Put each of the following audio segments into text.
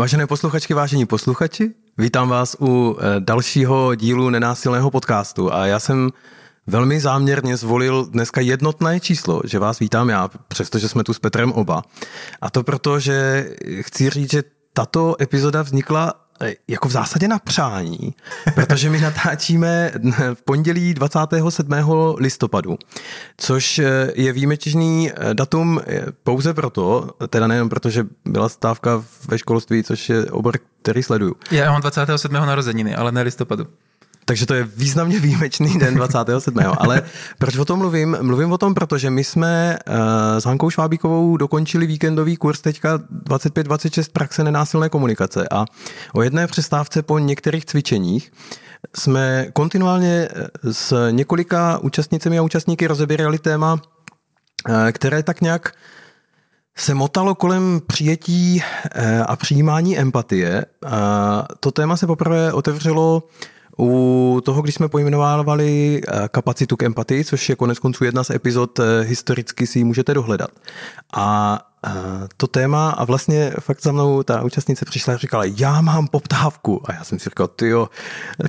Vážené posluchačky, vážení posluchači, vítám vás u eh, dalšího dílu nenásilného podcastu a já jsem velmi záměrně zvolil dneska jednotné číslo, že vás vítám já, přestože jsme tu s Petrem oba. A to proto, že chci říct, že tato epizoda vznikla jako v zásadě na přání, protože my natáčíme v pondělí 27. listopadu, což eh, je výjimečný eh, datum pouze proto, teda nejen proto, že byla stávka ve školství, což je obor, který sleduju. Já mám 27. narozeniny, ale ne listopadu. Takže to je významně výjimečný den 27. Ale proč o tom mluvím? Mluvím o tom, protože my jsme uh, s Hankou Švábíkovou dokončili víkendový kurz teďka 25-26 praxe nenásilné komunikace a o jedné přestávce po některých cvičeních jsme kontinuálně eh, s několika účastnicemi a účastníky rozebírali téma, uh, které tak nějak se motalo kolem přijetí a přijímání empatie. To téma se poprvé otevřelo u toho, když jsme pojmenovávali eh, kapacitu k empatii, což je konec konců jedna z epizod, eh, historicky si ji můžete dohledat. A eh, to téma a vlastně fakt za mnou ta účastnice přišla a říkala, já mám poptávku. A já jsem si říkal, jo,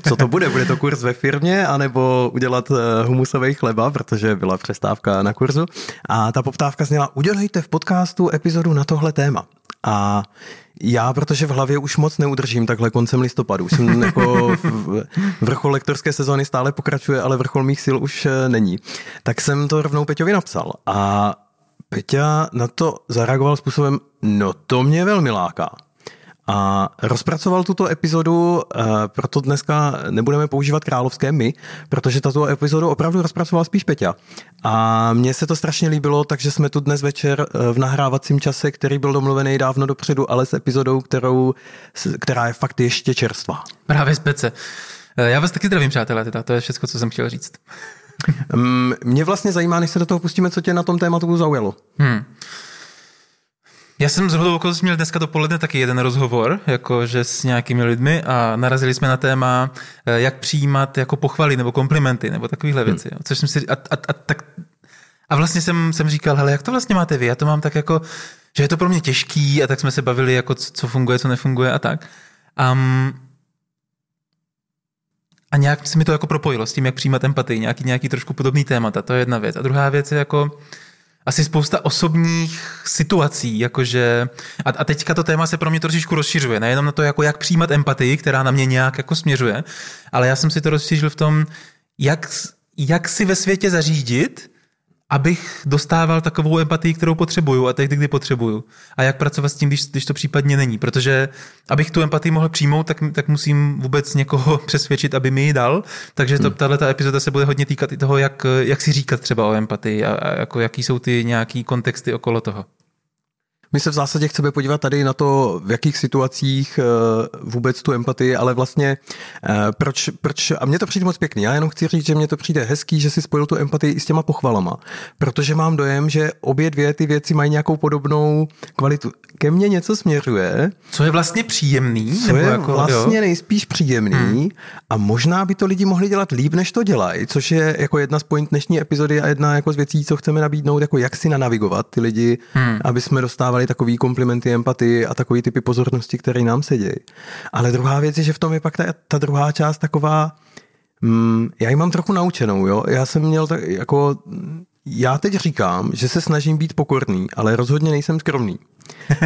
co to bude? Bude to kurz ve firmě, anebo udělat humusový chleba, protože byla přestávka na kurzu. A ta poptávka zněla, udělejte v podcastu epizodu na tohle téma. A já, protože v hlavě už moc neudržím takhle koncem listopadu. Jsem jako v, vrchol lektorské sezóny stále pokračuje, ale vrchol mých sil už eh, není. Tak jsem to rovnou Peťovi napsal. A Peťa na to zareagoval způsobem, no to mě velmi láká. A rozpracoval tuto epizodu, eh, proto dneska nebudeme používat královské my, protože tato epizodu opravdu rozpracoval spíš Peťa. A mně se to strašně líbilo, takže jsme tu dnes večer eh, v nahrávacím čase, který byl domluvený dávno dopředu, ale s epizodou, kterou, která je fakt ještě čerstvá. Právě spece. Eh, já vás taky zdravím, přátelé, teda. to je všechno, co jsem chtěl říct. Mm, mě vlastně zajímá, než se do toho pustíme, co tě na tom tématu zaujalo. Hmm. Já jsem z hodou okolností měl dneska dopoledne taky jeden rozhovor, jakože s nějakými lidmi a narazili jsme na téma, eh, jak přijímat jako pochvaly nebo komplimenty nebo takovéhle věci. Hmm. Což jsem si, a, a, a, tak, a vlastně jsem, jsem říkal, hele, jak to vlastně máte vy? Já to mám tak jako, že je to pro mě těžký a tak jsme se bavili, jako co funguje, co nefunguje a tak. Um, a nějak se mi to jako propojilo s tím, jak přijímat empatii, nějaký, nějaký trošku podobný témata, to je jedna věc. A druhá věc je jako, asi spousta osobních situací, jakože, a, a teďka to téma se pro mě trošičku rozšiřuje, nejenom na to, jako jak přijímat empatii, která na mě nějak jako směřuje, ale já jsem si to rozšířil v tom, jak, jak si ve světě zařídit, abych dostával takovou empatii, kterou potřebuju a tehdy, kdy potřebuju. A jak pracovat s tím, když, když to případně není. Protože abych tu empatii mohl přijmout, tak, tak musím vůbec někoho přesvědčit, aby mi ji dal. Takže to, hmm. tahle epizoda se bude hodně týkat i toho, jak, jak si říkat třeba o empatii a, a jako jaký jsou ty nějaký kontexty okolo toho. My se v zásadě chceme podívat tady na to, v jakých situacích eh, vůbec tu empatii, ale vlastně eh, proč, proč, a mně to přijde moc pěkný, já jenom chci říct, že mně to přijde hezký, že si spojil tu empatii i s těma pochvalama, protože mám dojem, že obě dvě ty věci mají nějakou podobnou kvalitu. Ke mně něco směřuje. Co je vlastně příjemný? Co nebo je jako, vlastně jo? nejspíš příjemný hmm. a možná by to lidi mohli dělat líp, než to dělají, což je jako jedna z point dnešní epizody a jedna jako z věcí, co chceme nabídnout, jako jak si nanavigovat ty lidi, hmm. aby jsme dostávali dávali takový komplimenty, empatii a takový typy pozornosti, které nám se dějí. Ale druhá věc je, že v tom je pak ta, ta druhá část taková, mm, já ji mám trochu naučenou, jo. Já jsem měl tak jako, já teď říkám, že se snažím být pokorný, ale rozhodně nejsem skromný.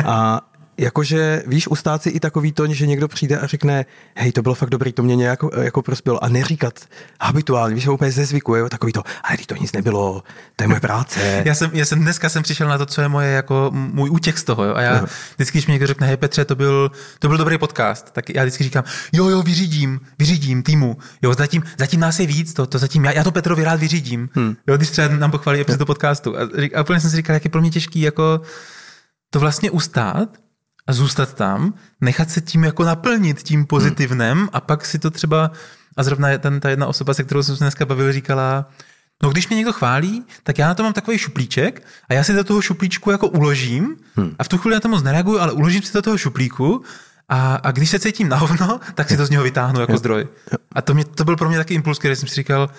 A jakože víš, ustát si i takový to, že někdo přijde a řekne, hej, to bylo fakt dobrý, to mě nějak jako prospělo a neříkat habituálně, víš, úplně ze zvyku, jo, takový to, ale to nic nebylo, to je moje práce. já, jsem, já jsem dneska jsem přišel na to, co je moje, jako můj útěk z toho, jo, a já uh-huh. vždycky, když mi někdo řekne, hej Petře, to byl, to byl dobrý podcast, tak já vždycky říkám, jo, jo, vyřídím, vyřídím týmu, jo, zatím, zatím nás je víc, to, to zatím, já, já to Petrovi rád vyřídím, hmm. jo, když třeba nám pochválí epizodu podcastu a, a úplně jsem si říkal, jak je pro mě těžký, jako to vlastně ustát, a zůstat tam, nechat se tím jako naplnit tím pozitivnem hmm. a pak si to třeba, a zrovna ten, ta jedna osoba, se kterou jsem se dneska bavil, říkala, no když mě někdo chválí, tak já na to mám takový šuplíček a já si do toho šuplíčku jako uložím hmm. a v tu chvíli na to moc nereaguju, ale uložím si do toho šuplíku a, a když se cítím na hovno, tak si to z něho vytáhnu jako zdroj. A to, mě, to byl pro mě taky impuls, který jsem si říkal,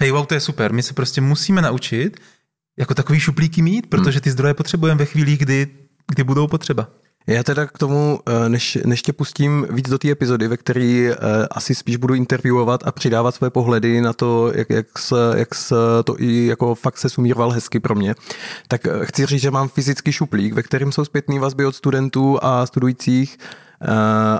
hej, wow, to je super, my se prostě musíme naučit jako takový šuplíky mít, protože ty zdroje potřebujeme ve chvíli, kdy, kdy budou potřeba. Já teda k tomu, eh, než, než tě pustím víc do té epizody, ve které asi spíš budu interviewovat a přidávat své pohledy na to, jak, jak, se, jak se to i jako fakt se sumíroval hezky pro mě, tak chci říct, že mám fyzický šuplík, ve kterém jsou zpětné vazby od studentů a studujících. Eh,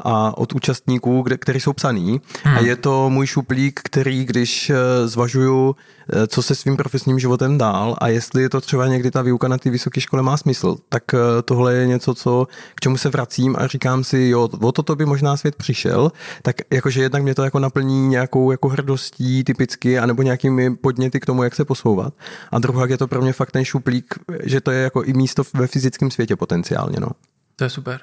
a od účastníků, kde, který jsou psaný. Hmm. A je to můj šuplík, který, když eh, zvažuju, eh, co se svým profesním životem dál a jestli je to třeba někdy ta výuka na té vysoké škole má smysl, tak tohle je něco, co, k čemu se vracím a říkám si, jo, o toto by možná svět přišel, tak jakože jednak mě to jako naplní nějakou jako hrdostí typicky, anebo nějakými podněty k tomu, jak se posouvat. A druhá je to pro mě fakt ten šuplík, že to je jako i místo ve fyzickém světě potenciálně. No. To je super.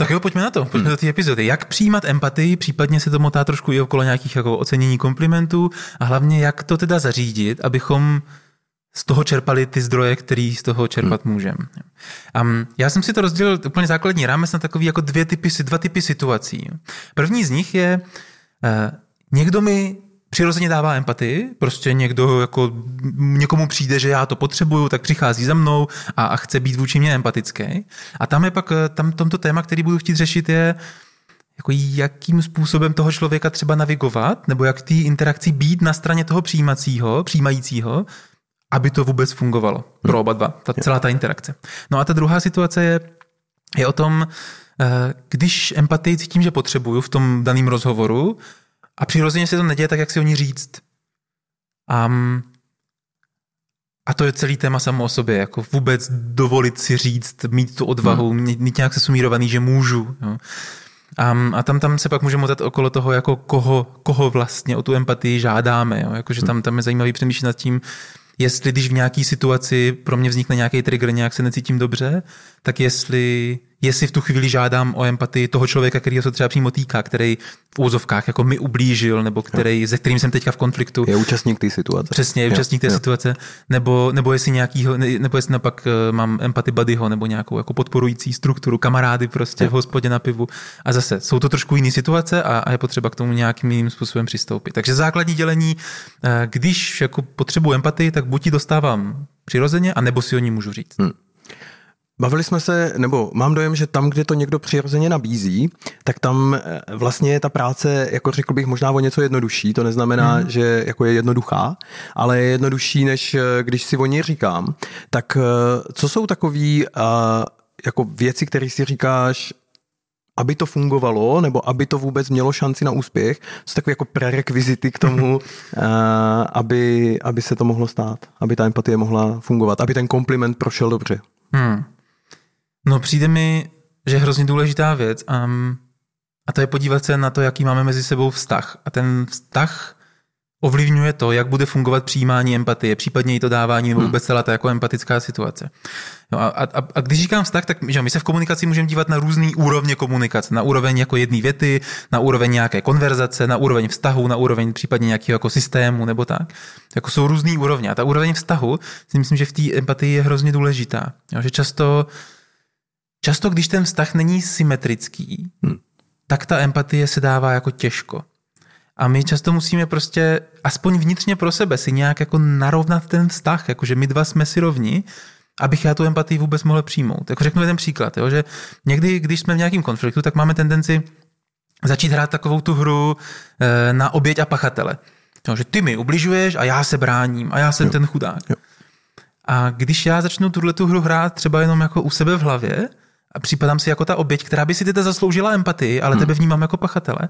Tak jo, pojďme na to, pojďme hmm. do té epizody. Jak přijímat empatii, případně se to motá trošku i okolo nějakých jako ocenění komplimentů a hlavně jak to teda zařídit, abychom z toho čerpali ty zdroje, který z toho čerpat hmm. můžeme. Um, já jsem si to rozdělil úplně základní rámec na takový jako dvě typy, dva typy situací. První z nich je, uh, někdo mi přirozeně dává empatii, prostě někdo jako někomu přijde, že já to potřebuju, tak přichází za mnou a, a chce být vůči mě empatický. A tam je pak, tam tomto téma, který budu chtít řešit, je jako jakým způsobem toho člověka třeba navigovat, nebo jak té interakci být na straně toho přijímacího, přijímajícího, aby to vůbec fungovalo pro oba dva, ta, celá ta interakce. No a ta druhá situace je, je o tom, eh, když empatii cítím, že potřebuju v tom daném rozhovoru, a přirozeně se to neděje tak, jak si oni říct. Um, a to je celý téma samo o sobě, jako vůbec dovolit si říct, mít tu odvahu, hmm. mít, nějak se sumírovaný, že můžu. Jo. Um, a tam, tam se pak můžeme motat okolo toho, jako koho, koho vlastně o tu empatii žádáme. Jo. Jakože tam, tam je zajímavý přemýšlet nad tím, jestli když v nějaké situaci pro mě vznikne nějaký trigger, nějak se necítím dobře, tak jestli jestli v tu chvíli žádám o empatii toho člověka, který se třeba přímo týká, který v úzovkách jako mi ublížil, nebo který, se kterým jsem teďka v konfliktu. Je účastník té situace. Přesně, je účastník té jo. situace. Nebo, nebo jestli nějakýho, nebo jestli napak eh, mám empatii buddyho, nebo nějakou jako podporující strukturu, kamarády prostě jo. v hospodě na pivu. A zase, jsou to trošku jiné situace a, a je potřeba k tomu nějakým jiným způsobem přistoupit. Takže základní dělení, eh, když jako potřebuji empatii, tak buď ji dostávám přirozeně, a nebo si o ní můžu říct. Hmm. Bavili jsme se, nebo mám dojem, že tam, kde to někdo přirozeně nabízí, tak tam eh, vlastně je ta práce, jako řekl bych, možná o něco jednodušší. To neznamená, hmm. že jako je jednoduchá, ale je jednodušší, než eh, když si o ní říkám. Tak eh, co jsou takové jako věci, které si říkáš, aby to fungovalo, nebo aby to vůbec mělo šanci na úspěch, jsou takové jako prerekvizity k tomu, aby, aby se to mohlo stát, aby ta empatie mohla fungovat, aby ten kompliment prošel dobře. Hmm. No přijde mi, že je hrozně důležitá věc a, a to je podívat se na to, jaký máme mezi sebou vztah. A ten vztah ovlivňuje to, jak bude fungovat přijímání empatie, případně i to dávání nebo hmm. vůbec celá ta jako empatická situace. No a, a, a když říkám vztah, tak že my se v komunikaci můžeme dívat na různé úrovně komunikace. Na úroveň jako jedné věty, na úroveň nějaké konverzace, na úroveň vztahu, na úroveň případně nějakého jako systému nebo tak. Jako jsou různé úrovně. A ta úroveň vztahu si myslím, že v té empatii je hrozně důležitá. Jo, že často Často, když ten vztah není symetrický, hmm. tak ta empatie se dává jako těžko. A my často musíme prostě, aspoň vnitřně pro sebe, si nějak jako narovnat ten vztah, jakože my dva jsme si rovni, abych já tu empatii vůbec mohl přijmout. Jako řeknu jeden příklad, jo, že někdy, když jsme v nějakém konfliktu, tak máme tendenci začít hrát takovou tu hru e, na oběť a pachatele. Jo, že ty mi ubližuješ a já se bráním a já jsem jo. ten chudák. Jo. A když já začnu tuhle tu hru hrát třeba jenom jako u sebe v hlavě, a připadám si jako ta oběť, která by si teda zasloužila empatii, ale hmm. tebe vnímám jako pachatele,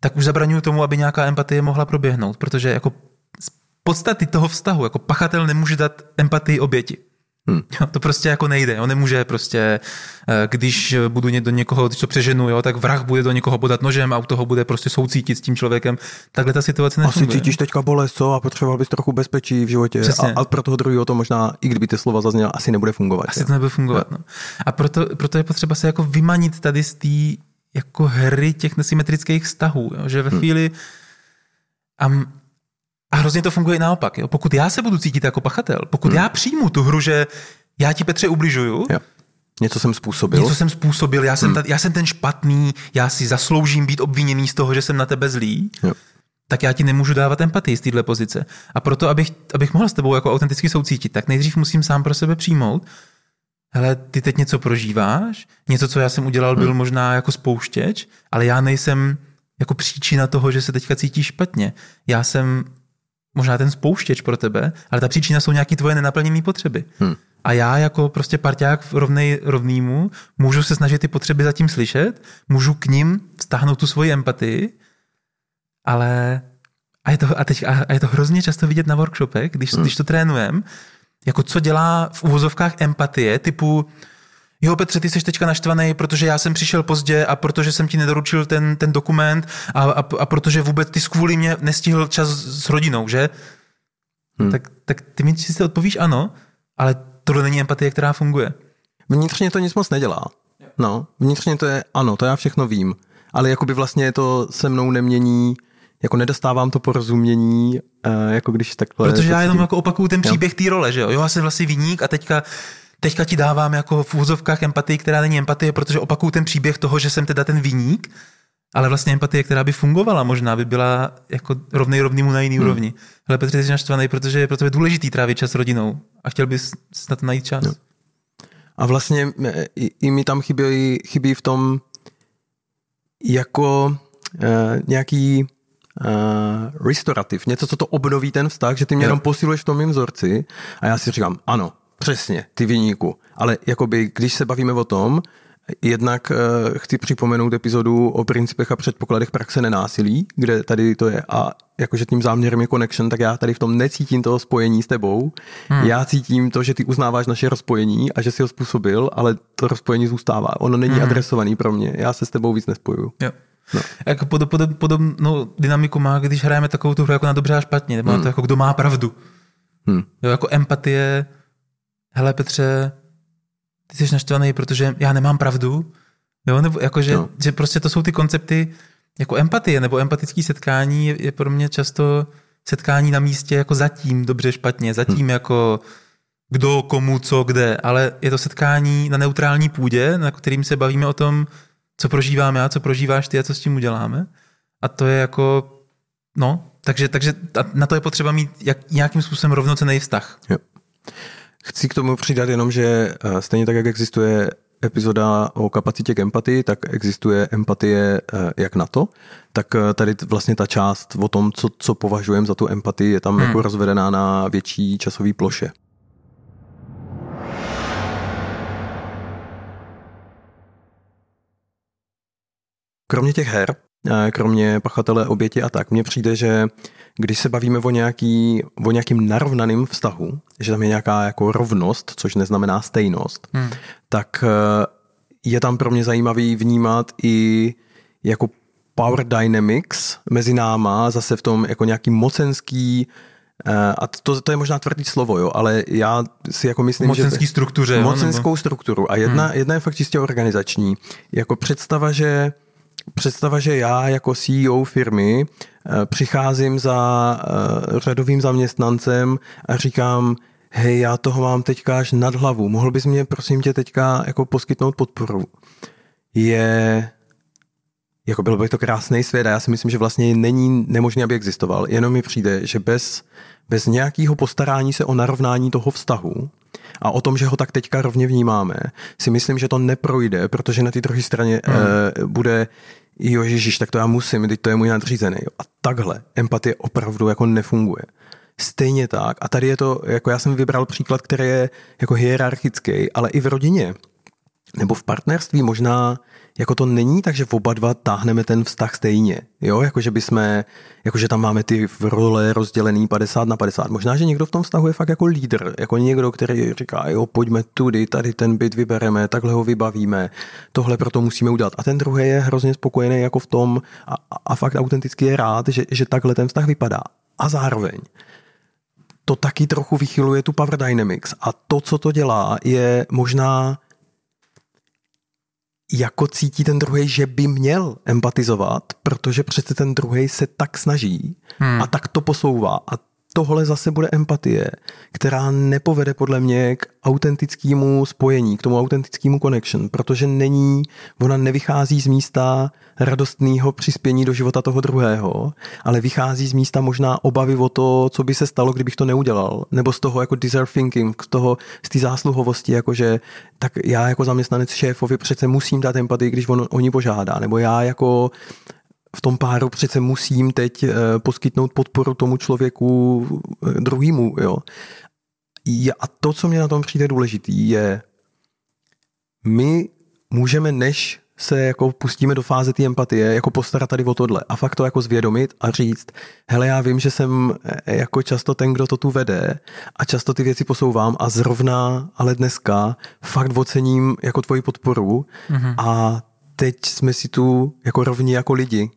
tak už zabraňuji tomu, aby nějaká empatie mohla proběhnout, protože jako z podstaty toho vztahu, jako pachatel nemůže dát empatii oběti. Hmm. To prostě jako nejde. On nemůže prostě, eh, když budu do někoho, když to přeženu, jo, tak vrah bude do někoho podat nožem a u toho bude prostě soucítit s tím člověkem. Takhle ta situace nefunguje. Asi cítíš teďka bolest, co? A potřeboval bys trochu bezpečí v životě. Přesně. A, a pro toho druhého to možná, i kdyby ty slova zazněla, asi nebude fungovat. Asi jo? to nebude fungovat. No. A proto, proto je potřeba se jako vymanit tady z té jako hry těch nesymetrických vztahů, jo? že ve hmm. chvíli hmm. A hrozně to funguje i naopak. Jo? Pokud já se budu cítit jako pachatel, pokud hmm. já přijmu tu hru, že já ti Petře ubližuju, jo. Něco jsem způsobil. Něco jsem způsobil, já jsem, hmm. ta, já jsem ten špatný, já si zasloužím být obviněný z toho, že jsem na tebe zlý. Jo. tak já ti nemůžu dávat empatii z téhle pozice. A proto, abych, abych mohl s tebou jako autenticky soucítit, tak nejdřív musím sám pro sebe přijmout, hele, ty teď něco prožíváš, něco, co já jsem udělal, byl hmm. možná jako spouštěč, ale já nejsem jako příčina toho, že se teďka cítíš špatně. Já jsem možná ten spouštěč pro tebe, ale ta příčina jsou nějaké tvoje nenaplněné potřeby. Hmm. A já jako prostě parťák rovnej rovnýmu můžu se snažit ty potřeby zatím slyšet, můžu k ním stáhnout tu svoji empatii, ale a je to, a teď, a je to hrozně často vidět na workshopech, když, hmm. když to trénujem, jako co dělá v uvozovkách empatie, typu jo Petře, ty jsi teďka naštvaný, protože já jsem přišel pozdě a protože jsem ti nedoručil ten, ten dokument a, a, a protože vůbec ty kvůli mě nestihl čas s rodinou, že? Hmm. Tak, tak ty mi si odpovíš ano, ale tohle není empatie, která funguje. Vnitřně to nic moc nedělá. No, vnitřně to je ano, to já všechno vím, ale jakoby vlastně to se mnou nemění jako nedostávám to porozumění, uh, jako když takhle... Protože já jenom jako opakuju ten příběh té role, že jo? Jo, já jsem vlastně vyník a teďka teďka ti dávám jako v úzovkách empatii, která není empatie, protože opakuju ten příběh toho, že jsem teda ten vyník, ale vlastně empatie, která by fungovala, možná by byla jako rovnej rovnýmu na jiný hmm. úrovni. Ale Petře, jsi naštvaný, protože je pro tebe důležitý trávit čas s rodinou a chtěl bys na to najít čas. No. A vlastně i, i mi tam chybí, chybí v tom jako uh, nějaký uh, restorativ, něco, co to obnoví ten vztah, že ty mě jo. jenom posiluješ v tom mým vzorci a já si říkám, ano, přesně, ty vyníku. Ale jakoby, když se bavíme o tom, Jednak uh, chci připomenout epizodu o principech a předpokladech praxe nenásilí, kde tady to je a jakože tím záměrem je connection, tak já tady v tom necítím toho spojení s tebou. Hmm. Já cítím to, že ty uznáváš naše rozpojení a že si ho způsobil, ale to rozpojení zůstává. Ono není hmm. adresovaný pro mě. Já se s tebou víc nespojuju. Jo. No. Jako pod, pod, podobnou dynamiku má, když hrajeme takovou tu hru jako na dobře a špatně, nebo hmm. na to jako kdo má pravdu. Hmm. Jo, jako empatie, hele Petře, ty jsi naštvaný, protože já nemám pravdu, jo, nebo jako, že, no. že prostě to jsou ty koncepty, jako empatie nebo empatické setkání je, je pro mě často setkání na místě jako zatím dobře, špatně, zatím hmm. jako kdo, komu, co, kde, ale je to setkání na neutrální půdě, na kterým se bavíme o tom, co prožívám já, co prožíváš ty a co s tím uděláme. A to je jako, no, takže, takže na to je potřeba mít jak, nějakým způsobem rovnocený vztah. Jo. Chci k tomu přidat jenom, že eh, stejně tak, jak existuje epizoda o kapacitě k empatii, tak existuje empatie eh, jak na to, tak eh, tady vlastně ta část o tom, co, co považujeme za tu empatii, je tam hmm. jako rozvedená na větší časové ploše. Kromě těch her, kromě pachatele, oběti a tak, mně přijde, že když se bavíme o, nějaký, o nějakým narovnaným vztahu, že tam je nějaká jako rovnost, což neznamená stejnost, hmm. tak eh, je tam pro mě zajímavý vnímat i jako power dynamics mezi náma, zase v tom jako nějaký mocenský eh, a to, to je možná tvrdý slovo, jo, ale já si jako myslím, Mocenský že... struktuře. Mocenskou nebo? strukturu. A jedna, hmm. jedna je fakt čistě organizační. Jako představa, že představa, že já jako CEO firmy eh, přicházím za eh, řadovým zaměstnancem a říkám, hej, já toho mám teďka až nad hlavu, mohl bys mě prosím tě teďka jako poskytnout podporu. Je jako byl by to krásný svět a já si myslím, že vlastně není nemožné, aby existoval. Jenom mi přijde, že bez, bez nějakého postarání se o narovnání toho vztahu a o tom, že ho tak teďka rovně vnímáme, si myslím, že to neprojde, protože na té druhé straně hmm. uh, bude jo ježíš, tak to já musím, teď to je můj nadřízený. A takhle empatie opravdu jako nefunguje. Stejně tak, a tady je to, jako já jsem vybral příklad, který je jako hierarchický, ale i v rodině nebo v partnerství možná jako to není tak, že oba dva táhneme ten vztah stejně, jo, jakože bychom, jakože tam máme ty role rozdělený 50 na 50. Možná, že někdo v tom vztahu je fakt jako lídr, jako někdo, který říká, jo, pojďme tudy, tady ten byt vybereme, takhle ho vybavíme, tohle proto musíme udělat. A ten druhý je hrozně spokojený jako v tom a, a fakt autenticky je rád, že, že takhle ten vztah vypadá. A zároveň to taky trochu vychyluje tu power dynamics a to, co to dělá, je možná jako cítí ten druhý, že by měl empatizovat, protože přece ten druhý se tak snaží hmm. a tak to posouvá. A tohle zase bude empatie, která nepovede podle mě k autentickému spojení, k tomu autentickému connection, protože není, ona nevychází z místa radostného přispění do života toho druhého, ale vychází z místa možná obavy o to, co by se stalo, kdybych to neudělal, nebo z toho jako deserve thinking, z toho, z té zásluhovosti, jakože tak já jako zaměstnanec šéfovi přece musím dát empatii, když on o ní požádá, nebo já jako v tom páru přece musím teď eh, poskytnout podporu tomu člověku eh, druhému. Jo. A to, co mě na tom přijde důležitý, je, my můžeme, než se jako pustíme do fáze té empatie, jako postarat tady o tohle a fakt to jako zvědomit a říct, hele, já vím, že jsem eh, jako často ten, kdo to tu vede a často ty věci posouvám a zrovna, ale dneska fakt ocením jako tvoji podporu mm-hmm. a teď jsme si tu jako rovní jako lidi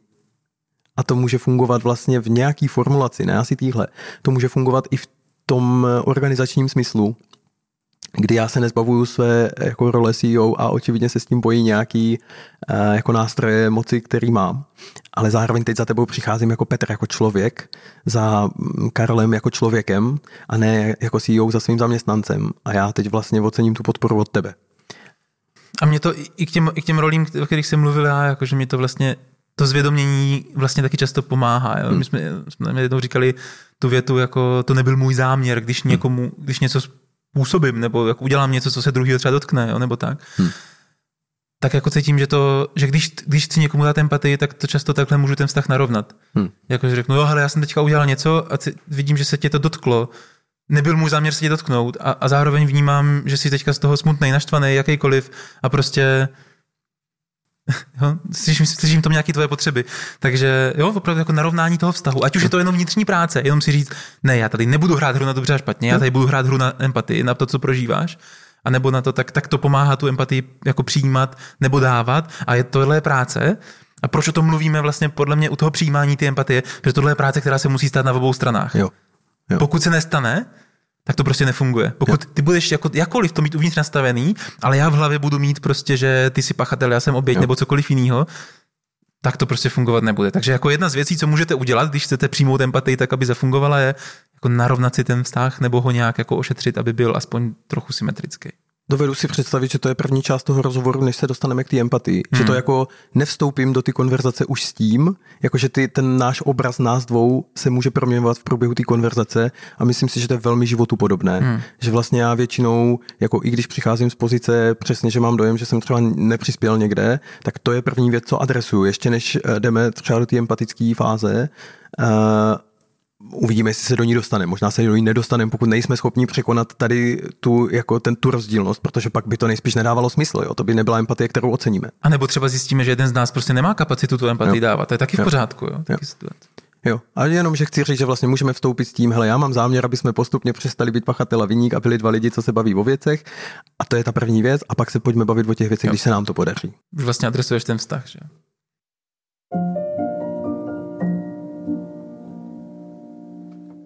a to může fungovat vlastně v nějaký formulaci, ne asi týhle. To může fungovat i v tom organizačním smyslu, kdy já se nezbavuju své jako role CEO a očividně se s tím bojí nějaký uh, jako nástroje moci, který mám. Ale zároveň teď za tebou přicházím jako Petr, jako člověk, za mm, Karolem jako člověkem a ne jako CEO za svým zaměstnancem. A já teď vlastně ocením tu podporu od tebe. A mě to i k těm, i k těm rolím, o kterých jsem mluvil já, jakože mě to vlastně to zvědomění vlastně taky často pomáhá. Jo? My jsme, jsme jednou říkali tu větu, jako to nebyl můj záměr, když hmm. někomu, když něco způsobím, nebo jako udělám něco, co se druhý třeba dotkne, jo? nebo tak. Hmm. Tak jako cítím, že to, že když, když chci někomu dát empatii, tak to často takhle můžu ten vztah narovnat. Hmm. Jako, že řeknu, jo, hele, já jsem teďka udělal něco a vidím, že se tě to dotklo. Nebyl můj záměr se tě dotknout a, a zároveň vnímám, že jsi teďka z toho smutný, naštvaný, jakýkoliv a prostě Jo, slyším, slyším tom nějaké tvoje potřeby. Takže jo, opravdu jako narovnání toho vztahu. Ať už je to jenom vnitřní práce, jenom si říct, ne, já tady nebudu hrát hru na dobře a špatně, já tady budu hrát hru na empatii, na to, co prožíváš, a nebo na to, tak, tak to pomáhá tu empatii jako přijímat nebo dávat. A je tohle je práce. A proč o tom mluvíme vlastně podle mě u toho přijímání ty empatie? Protože tohle je práce, která se musí stát na obou stranách. Jo. Jo. Pokud se nestane, tak to prostě nefunguje. Pokud ty budeš jako, jakkoliv to mít uvnitř nastavený, ale já v hlavě budu mít prostě, že ty jsi pachatel, já jsem oběť jo. nebo cokoliv jiného, tak to prostě fungovat nebude. Takže jako jedna z věcí, co můžete udělat, když chcete přijmout empatii tak, aby zafungovala, je jako narovnat si ten vztah nebo ho nějak jako ošetřit, aby byl aspoň trochu symetrický. Dovedu si představit, že to je první část toho rozhovoru, než se dostaneme k té empatii. Hmm. Že to hmm. jako nevstoupím do ty konverzace už s tím, jakože ty, ten náš obraz nás dvou se může proměňovat v průběhu té konverzace a myslím si, že to je velmi životu podobné. Hmm. Že vlastně já většinou, jako i když přicházím z pozice přesně, že mám dojem, že jsem třeba nepřispěl někde, tak to je první věc, co adresuju. Ještě než eh, jdeme třeba do té empatické fáze, uh, uvidíme, jestli se do ní dostaneme. Možná se do ní nedostaneme, pokud nejsme schopni překonat tady tu, jako ten, tu rozdílnost, protože pak by to nejspíš nedávalo smysl. Jo? To by nebyla empatie, kterou oceníme. A nebo třeba zjistíme, že jeden z nás prostě nemá kapacitu tu empatii jo. dávat. To je taky v pořádku. Jo? Taky jo. Jo, a jenom, že chci říct, že vlastně můžeme vstoupit s tím, hele, já mám záměr, aby jsme postupně přestali být pachatel a viník a byli dva lidi, co se baví o věcech. A to je ta první věc, a pak se pojďme bavit o těch věcech, jo. když se nám to podaří. Už vlastně adresuješ ten vztah, že?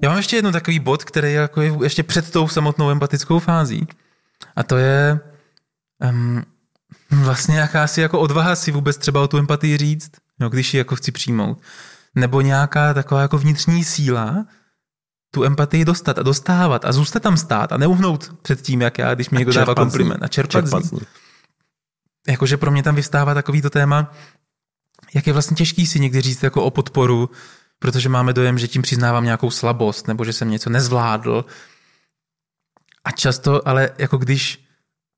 Já mám ještě jednu takový bod, který je jako je ještě před tou samotnou empatickou fází. A to je um, vlastně jakási jako odvaha si vůbec třeba o tu empatii říct, no, když ji jako chci přijmout. Nebo nějaká taková jako vnitřní síla, tu empatii dostat a dostávat a zůstat tam stát a neuhnout před tím, jak já, když mi někdo dává kompliment a čerpat, čerpat z ní. Jakože pro mě tam vystává takový to téma, jak je vlastně těžký si někdy říct jako o podporu, protože máme dojem, že tím přiznávám nějakou slabost nebo že jsem něco nezvládl. A často, ale jako když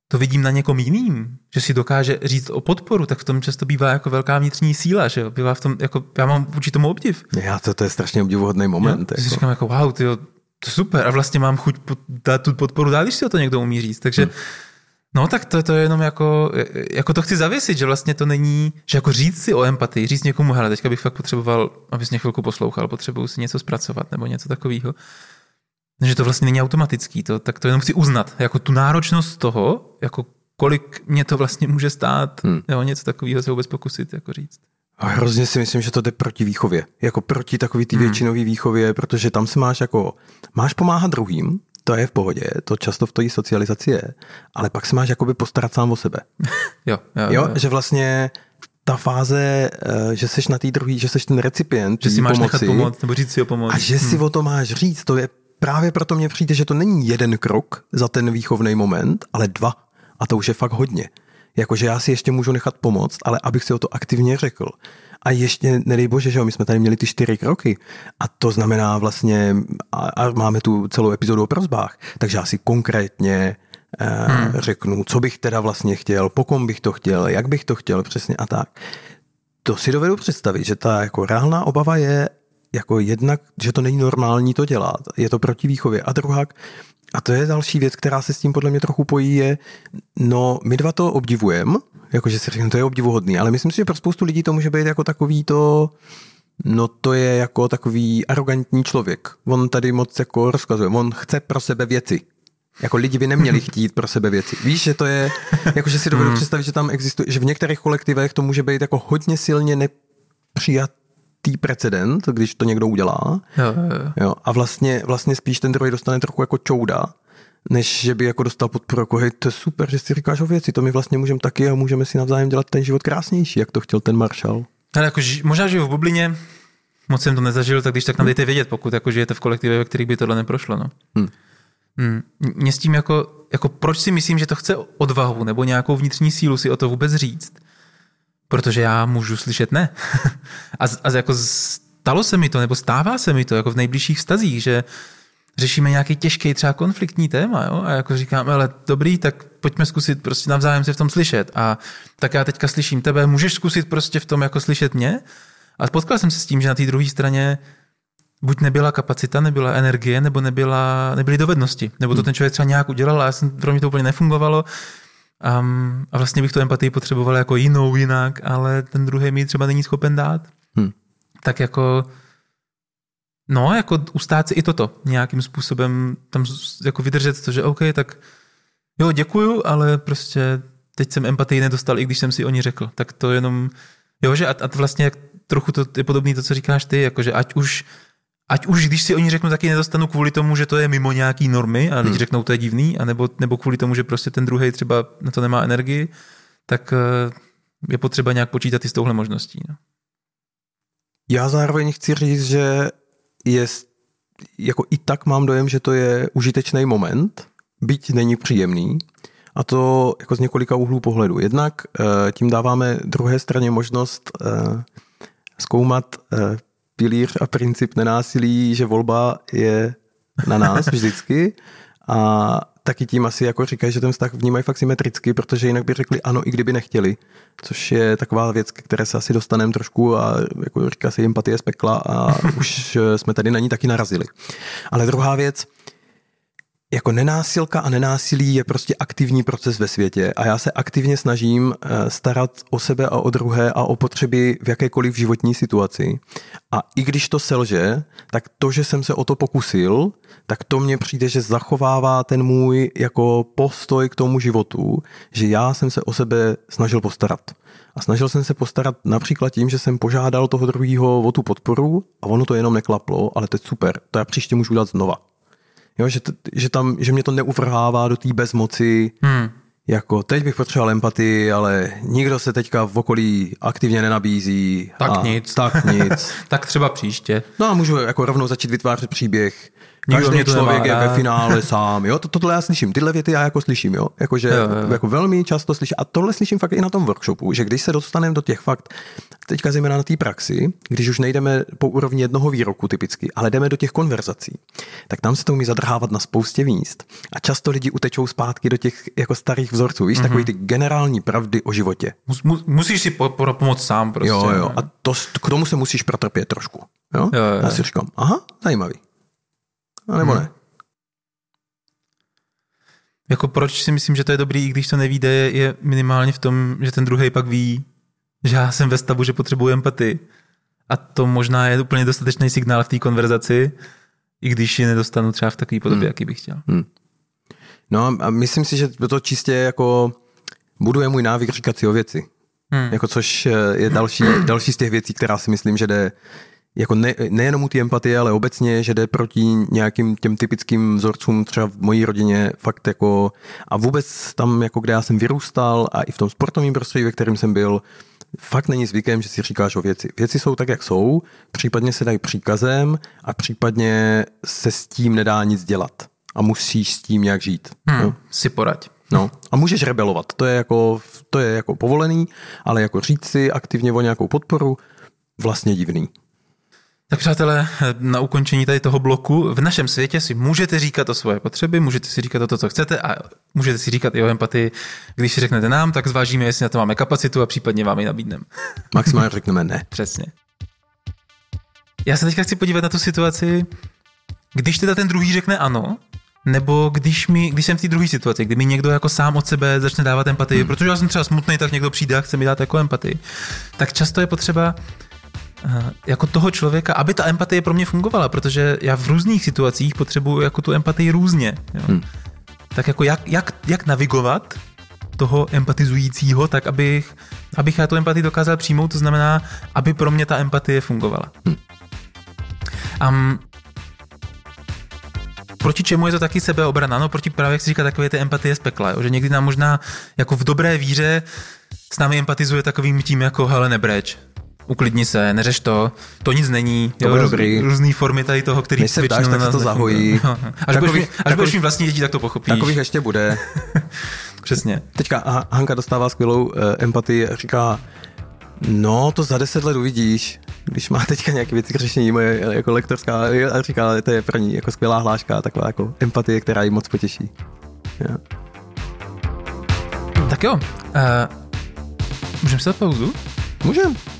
to vidím na někom jiným, že si dokáže říct o podporu, tak v tom často bývá jako velká vnitřní síla, že jo? Bývá v tom, jako, já mám vůči tomu obdiv. Já to, to je strašně obdivuhodný moment. Jo? Jako. Si říkám jako, wow, tyjo, to super a vlastně mám chuť dát tu podporu dál, když si o to někdo umí říct. Takže hmm. No tak to, to je jenom jako, jako to chci zavěsit, že vlastně to není, že jako říct si o empatii, říct někomu, hele, teďka bych fakt potřeboval, abys mě chvilku poslouchal, potřebuju si něco zpracovat nebo něco takového. Že to vlastně není automatický, to, tak to jenom chci uznat, jako tu náročnost toho, jako kolik mě to vlastně může stát, hmm. jo, něco takového se vůbec pokusit jako říct. A hrozně si myslím, že to jde proti výchově. Jako proti takový ty hmm. většinový výchově, protože tam se máš jako, máš pomáhat druhým, to je v pohodě, to často v té socializaci je, ale pak se máš jakoby postarat sám o sebe. jo, jo, jo, jo, že vlastně ta fáze, eh, že seš na té druhé, že seš ten recipient, že si máš pomoci, nechat pomoct, nebo říct si o pomoc. A že si hmm. o to máš říct, to je právě proto mě přijde, že to není jeden krok za ten výchovný moment, ale dva. A to už je fakt hodně. Jakože já si ještě můžu nechat pomoct, ale abych si o to aktivně řekl. A ještě, nedej bože, že jo, my jsme tady měli ty čtyři kroky a to znamená vlastně, a, a máme tu celou epizodu o prozbách, takže já si konkrétně eh, hmm. řeknu, co bych teda vlastně chtěl, po kom bych to chtěl, jak bych to chtěl přesně a tak. To si dovedu představit, že ta jako reálná obava je jako jednak, že to není normální to dělat, je to proti výchově. A druhá, a to je další věc, která se s tím podle mě trochu pojí, je, no my dva to obdivujeme, jakože si řeknu, to je obdivuhodný, ale myslím si, že pro spoustu lidí to může být jako takový to, no to je jako takový arrogantní člověk. On tady moc jako rozkazuje, on chce pro sebe věci. Jako lidi by neměli chtít pro sebe věci. Víš, že to je, jakože si dovedu hmm. představit, že tam existuje, že v některých kolektivech to může být jako hodně silně nepřijat precedent, když to někdo udělá. Jo, jo, jo. A vlastně, vlastně spíš ten druhý dostane trochu jako čouda, než že by jako dostal podporu, jako hej, to je super, že si říkáš o věci, to my vlastně můžeme taky a můžeme si navzájem dělat ten život krásnější, jak to chtěl ten maršal. Ale jako, možná žiju v bublině, moc jsem to nezažil, tak když tak nám dejte vědět, pokud jako žijete v kolektivě, ve kterých by tohle neprošlo. No. Hmm. Hmm. Mě s tím jako, jako, proč si myslím, že to chce odvahu nebo nějakou vnitřní sílu si o to vůbec říct, protože já můžu slyšet ne. a, a jako stalo se mi to, nebo stává se mi to jako v nejbližších vztazích, že řešíme nějaký těžký třeba konfliktní téma jo? a jako říkáme, ale dobrý, tak pojďme zkusit prostě navzájem se v tom slyšet a tak já teďka slyším tebe, můžeš zkusit prostě v tom jako slyšet mě? A potkal jsem se s tím, že na té druhé straně buď nebyla kapacita, nebyla energie, nebo nebyla, nebyly dovednosti, nebo to hmm. ten člověk třeba nějak udělal a já jsem, pro mě to úplně nefungovalo Um, a vlastně bych tu empatii potřeboval jako jinou jinak, ale ten druhý mi třeba není schopen dát. Hmm. Tak jako no, jako ustát si i toto nějakým způsobem tam jako vydržet to, že OK, tak jo, děkuju, ale prostě teď jsem empatii nedostal, i když jsem si o ní řekl. Tak to jenom, jo, že a, a vlastně trochu to je podobný to, co říkáš ty, jakože ať už ať už když si oni řeknu, taky nedostanu kvůli tomu, že to je mimo nějaký normy a lidi hmm. řeknou, to je divný, anebo, nebo kvůli tomu, že prostě ten druhý třeba na to nemá energii, tak eh, je potřeba nějak počítat i s touhle možností. No. Já zároveň chci říct, že je, jako i tak mám dojem, že to je užitečný moment, byť není příjemný, a to jako z několika úhlů pohledu. Jednak eh, tím dáváme druhé straně možnost eh, zkoumat pilíř a princip nenásilí, že volba je na nás vždycky a taky tím asi jako říkají, že ten vztah vnímají fakt symetricky, protože jinak by řekli ano, i kdyby nechtěli, což je taková věc, které se asi dostaneme trošku a jako říká se empatie z pekla a už jsme tady na ní taky narazili. Ale druhá věc, jako nenásilka a nenásilí je prostě aktivní proces ve světě a já se aktivně snažím eh, starat o sebe a o druhé a o potřeby v jakékoliv životní situaci. A i když to selže, tak to, že jsem se o to pokusil, tak to mně přijde, že zachovává ten můj jako postoj k tomu životu, že já jsem se o sebe snažil postarat. A snažil jsem se postarat například tím, že jsem požádal toho druhého o tu podporu a ono to jenom neklaplo, ale to je super, to já příště můžu udělat znova. Jo, že, t, že, tam, že mě to neuvrhává do té bezmoci, hmm. jako teď bych potřeboval empatii, ale nikdo se teďka v okolí aktivně nenabízí. Tak a, nic. Tak nic. tak třeba příště. No a můžu jako rovnou začít vytvářet příběh, Nikdo Každý člověk je ve finále sám, jo, to, tohle já slyším, tyhle věty já jako slyším, jo, jakože jo, jo. jako velmi často slyším, a tohle slyším fakt i na tom workshopu, že když se dostaneme do těch fakt, teďka zejména na té praxi, když už nejdeme po úrovni jednoho výroku typicky, ale jdeme do těch konverzací, tak tam se to umí zadrhávat na spoustě míst a často lidi utečou zpátky do těch jako starých vzorců, víš, mm-hmm. takový ty generální pravdy o životě. Mus, musíš si po, po, pomoct sám prostě. Jo, jo, a to, k tomu se musíš protrpět trošku. Jo? Jo, jo. Já si říkám, aha, zajímavý. A nebo hmm. ne? Jako proč si myslím, že to je dobrý, i když to nevíde, je minimálně v tom, že ten druhý pak ví, že já jsem ve stavu, že potřebuji empatii. A to možná je úplně dostatečný signál v té konverzaci, i když ji nedostanu třeba v takové podobě, hmm. jaký bych chtěl. Hmm. No a myslím si, že to čistě jako buduje můj návyk říkat si o věci. Hmm. Jako což je další, další z těch věcí, která si myslím, že jde jako ne, nejenom u té empatie, ale obecně, že jde proti nějakým těm typickým vzorcům třeba v mojí rodině fakt jako a vůbec tam, jako kde já jsem vyrůstal a i v tom sportovním prostředí, ve kterém jsem byl, fakt není zvykem, že si říkáš o věci. Věci jsou tak, jak jsou, případně se dají příkazem a případně se s tím nedá nic dělat. A musíš s tím nějak žít. Hmm, no. Si poraď. No. A můžeš rebelovat, to je, jako, to je jako povolený, ale jako říct si aktivně o nějakou podporu, vlastně divný. Tak přátelé, na ukončení tady toho bloku, v našem světě si můžete říkat o svoje potřeby, můžete si říkat o to, co chcete a můžete si říkat i o empatii. Když si řeknete nám, tak zvážíme, jestli na to máme kapacitu a případně vám ji nabídneme. Maximálně řekneme ne. Přesně. Já se teďka chci podívat na tu situaci, když teda ten druhý řekne ano, nebo když, mi, když jsem v té druhé situaci, kdy mi někdo jako sám od sebe začne dávat empatii, hmm. protože já jsem třeba smutný, tak někdo přijde a chce mi dát jako empatii, tak často je potřeba jako toho člověka, aby ta empatie pro mě fungovala, protože já v různých situacích potřebuju jako tu empatii různě. Jo. Hmm. Tak jako jak, jak, jak navigovat toho empatizujícího, tak abych, abych já tu empatii dokázal přijmout, to znamená, aby pro mě ta empatie fungovala. Hmm. Um, proti čemu je to taky sebeobrana? No proti právě, jak si říká, takové ty empatie z pekla, jo? že někdy nám možná jako v dobré víře s námi empatizuje takovým tím jako hele nebreč, uklidni se, neřeš to, to nic není. To jo, dobrý. Různé formy tady toho, který Než se ptáš, tak se to zahojí. No. Až, takový, budeš, až budeš mít vlastní děti, tak to pochopíš. Takových ještě bude. Přesně. Teďka Hanka dostává skvělou uh, empatii a říká, no to za deset let uvidíš, když má teďka nějaké věci k řešení, moje jako lektorská a říká, to je pro ní jako skvělá hláška, taková jako empatie, která jí moc potěší. Jo. Tak jo, uh, můžeme se dát pauzu? Můžeme.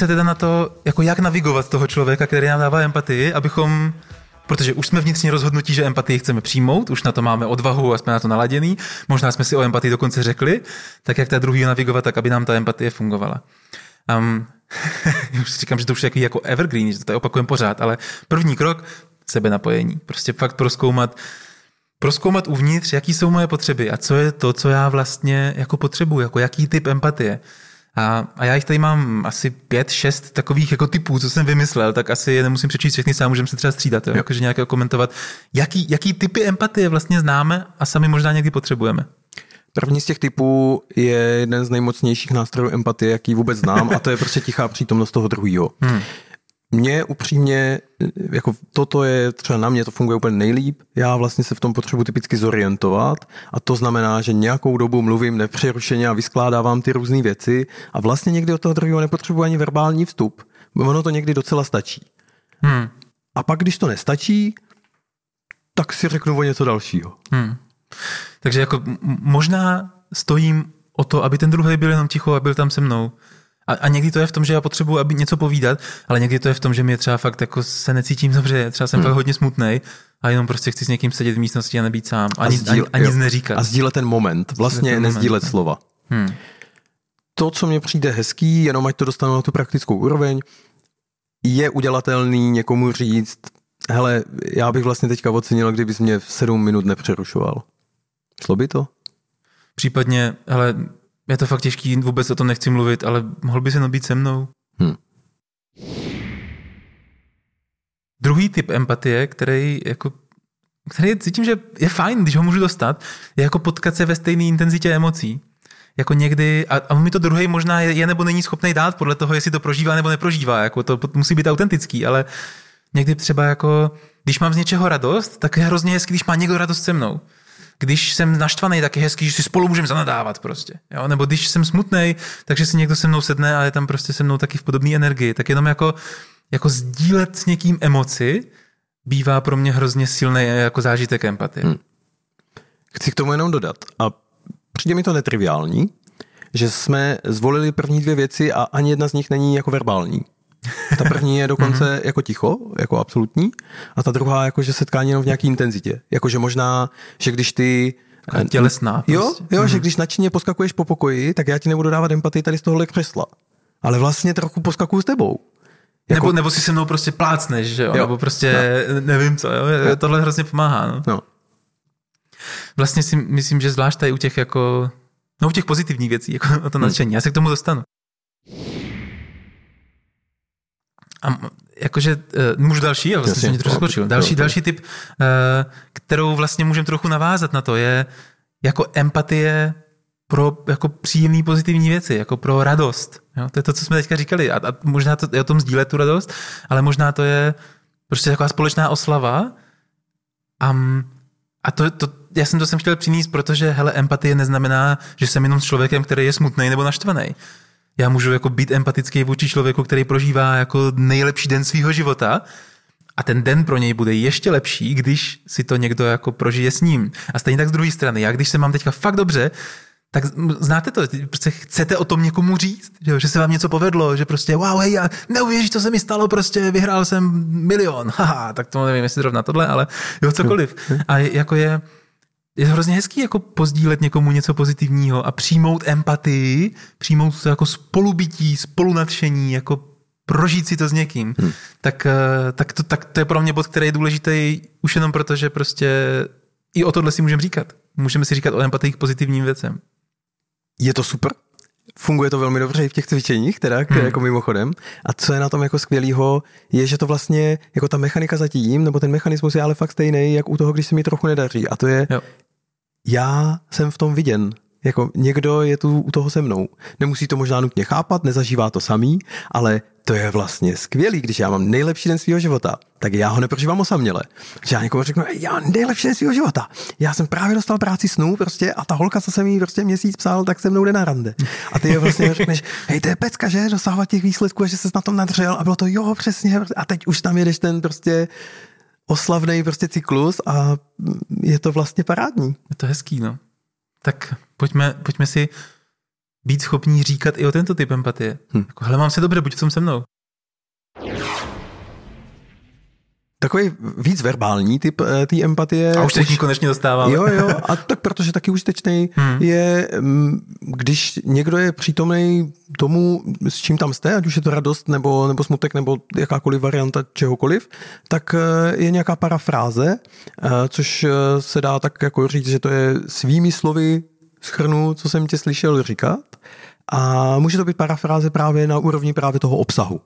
Se teda na to, jako jak navigovat toho člověka, který nám dává empatii, abychom protože už jsme vnitřně rozhodnutí, že empatii chceme přijmout, už na to máme odvahu a jsme na to naladěný, možná jsme si o empatii dokonce řekli, tak jak ta druhý navigovat, tak aby nám ta empatie fungovala. Um, už říkám, že to už je jako evergreen, že to tady opakujeme pořád, ale první krok, sebenapojení. Prostě fakt proskoumat, proskoumat uvnitř, jaký jsou moje potřeby a co je to, co já vlastně jako potřebuji, jako jaký typ empatie. A, a já jich tady mám asi pět, šest takových jako typů, co jsem vymyslel, tak asi je nemusím přečíst všechny sám, můžeme se třeba střídat, jo? jakože nějaké komentovat, jaký, jaký typy empatie vlastně známe a sami možná někdy potřebujeme. První z těch typů je jeden z nejmocnějších nástrojů empatie, jaký vůbec znám, a to je prostě tichá přítomnost toho druhého. Hmm. Mně upřímně, jako toto je třeba na mě, to funguje úplně nejlíp. Já vlastně se v tom potřebuji typicky zorientovat a to znamená, že nějakou dobu mluvím nepřerušeně a vyskládávám ty různé věci a vlastně někdy od toho druhého nepotřebuji ani verbální vstup. Ono to někdy docela stačí. Hmm. A pak, když to nestačí, tak si řeknu o něco dalšího. Hmm. Takže jako možná stojím o to, aby ten druhý byl jenom ticho a byl tam se mnou A, a někdy to je v tom, že já potřebuji, aby něco povídat, ale někdy to je v tom, že mě třeba fakt jako se necítím dobře, třeba jsem hmm. fakt hodně smutný a jenom prostě chci s někým sedět v místnosti a nebýt sám. Ani, a, sdíl, ani, ani nic neříkat. A sdílet ten moment, vlastně ten nezdílet moment. slova. Hmm. To, co mně přijde hezký, jenom ať to dostanu na tu praktickou úroveň, je udělatelný někomu říct, hele, já bych vlastně teďka ocenil, kdybys mě v sedm minut nepřerušoval. Šlo by to? Případně, hele, je to fakt těžký, vůbec o tom nechci mluvit, ale mohl by se být se mnou. Hmm. Druhý typ empatie, který jako který cítím, že je fajn, když ho můžu dostat, je jako potkat se ve stejné intenzitě emocí. Jako někdy, a, a mi to druhý možná je, je nebo není schopný dát podle toho, jestli to prožívá nebo neprožívá, jako to musí být autentický, ale někdy třeba jako, když mám z něčeho radost, tak je hrozně hezký, když má někdo radost se mnou když jsem naštvaný, tak je hezký, že si spolu můžeme zanadávat prostě. Jo? Nebo když jsem smutný, takže si někdo se mnou sedne a je tam prostě se mnou taky v podobné energii. Tak jenom jako, jako sdílet s někým emoci bývá pro mě hrozně silný jako zážitek empatie. Hmm. Chci k tomu jenom dodat a přijde mi to netriviální, že jsme zvolili první dvě věci a ani jedna z nich není jako verbální. Ta první je dokonce mm-hmm. jako ticho, jako absolutní, a ta druhá jako, že setkání jenom v nějaké intenzitě. Jakože možná, že když ty tělesná. Jo, prostě. jo mm-hmm. že když nadšeně poskakuješ po pokoji, tak já ti nebudu dávat empatii tady z tohohle křesla. Ale vlastně trochu poskakuju s tebou. Jako... Nebo, nebo si se mnou prostě plácneš, že jo? jo. Nebo prostě no. nevím co, jo? No. Tohle hrozně pomáhá, no. no. Vlastně si myslím, že zvlášť tady u těch jako, no u těch pozitivních věcí, jako o to hmm. nadšení. Já se k tomu dostanu. A jakože, uh, můžu další, já vlastně jsem mě trošku skočil. Další, další typ, uh, kterou vlastně můžeme trochu navázat na to, je jako empatie pro jako příjemné pozitivní věci, jako pro radost. Jo? To je to, co jsme teďka říkali. A, a možná to je o tom sdílet tu radost, ale možná to je prostě taková společná oslava. A, a to, to, já jsem to sem chtěl přinést, protože hele, empatie neznamená, že jsem jenom s člověkem, který je smutný nebo naštvaný já můžu jako být empatický vůči člověku, který prožívá jako nejlepší den svého života a ten den pro něj bude ještě lepší, když si to někdo jako prožije s ním. A stejně tak z druhé strany, já když se mám teďka fakt dobře, tak znáte to, prostě chcete o tom někomu říct, že, že se vám něco povedlo, že prostě wow, hej, já neuvěříš, co se mi stalo, prostě vyhrál jsem milion, haha, tak to nevím, jestli zrovna tohle, ale jo, cokoliv. A jako je, je hrozně hezký jako pozdílet někomu něco pozitivního a přijmout empatii, přijmout to jako spolubytí, spolunadšení, jako prožít si to s někým, hmm. tak, eh, tak, to, tak to je pro mě bod, který je důležitý už jenom proto, že prostě i o tohle si můžeme říkat. Můžeme si říkat o empatii k pozitivním věcem. Je to super, Funguje to velmi dobře i v těch cvičeních, teda, které hmm. jako mimochodem. A co je na tom jako skvělýho, je, že to vlastně, jako ta mechanika zatím, nebo ten mechanismus je ale fakt stejný, jak u toho, když se mi trochu nedaří. A to je, jo. já jsem v tom viděn. Jako někdo je tu u toho se mnou. Nemusí to možná nutně chápat, nezažívá to samý, ale to je vlastně skvělý, když já mám nejlepší den svého života, tak já ho neprožívám osaměle. Že já někomu řeknu, já nejlepší den svého života. Já jsem právě dostal práci snů prostě a ta holka, co jsem jí prostě měsíc psal, tak se mnou jde na rande. A ty je vlastně řekneš, hej, to je pecka, že dosahovat těch výsledků a že se na tom nadřel a bylo to jo, přesně. A teď už tam jedeš ten prostě oslavný prostě cyklus a je to vlastně parádní. Je to hezký, no. Tak pojďme, pojďme si být schopní říkat i o tento typ empatie. Hm. Jako, hele, mám se dobře, buď v tom se mnou. Takový víc verbální typ eh, té empatie. A už už... konečně dostáváme. Jo, jo, a tak protože taky užitečný hmm. je, mm, když někdo je přítomný tomu, s čím tam jste, ať už je to radost nebo, nebo smutek nebo jakákoliv varianta čehokoliv, tak eh, je nějaká parafráze, eh, což se dá tak jako říct, že to je svými slovy schrnu, co jsem tě slyšel říkat a může to být parafráze právě na úrovni právě toho obsahu.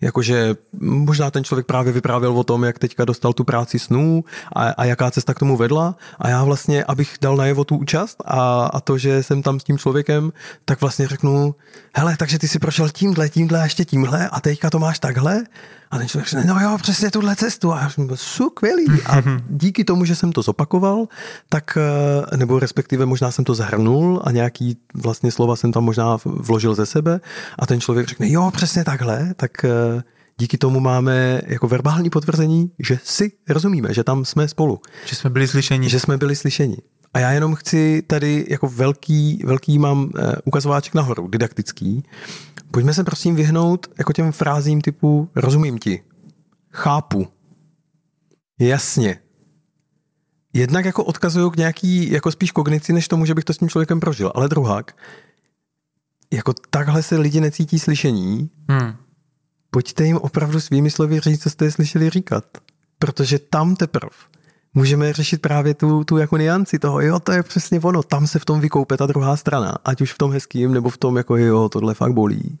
Jakože možná ten člověk právě vyprávěl o tom, jak teďka dostal tu práci snů a, a jaká cesta k tomu vedla. A já vlastně, abych dal najevo tu účast a, a to, že jsem tam s tím člověkem, tak vlastně řeknu, hele, takže ty si prošel tímhle, tímhle a ještě tímhle a teďka to máš takhle. A ten člověk řekne, no jo, přesně tuhle cestu. A já jsem skvělý. A díky tomu, že jsem to zopakoval, tak, eh, nebo respektive možná jsem to zahrnul a nějaký vlastně slova jsem tam možná vložil ze sebe a ten člověk řekne, jo, přesně takhle, tak eh, díky tomu máme jako verbální potvrzení, že si rozumíme, že tam jsme spolu. Že jsme byli slyšeni. Že jsme byli slyšeni. A já jenom chci tady jako velký, velký mám eh, ukazováček nahoru, didaktický. Pojďme se prosím vyhnout jako těm frázím typu rozumím ti, chápu, jasně. Jednak jako odkazuju k nějaký jako spíš kognici, než tomu, že bych to s tím člověkem prožil. Ale druhák, jako takhle se lidi necítí slyšení, hmm. Pojďte jim opravdu svými slovy říct, co jste je slyšeli říkat. Protože tam teprve můžeme řešit právě tu, tu jako nianci toho, jo, to je přesně ono, tam se v tom vykoupe ta druhá strana, ať už v tom hezkým, nebo v tom jako jo, tohle fakt bolí.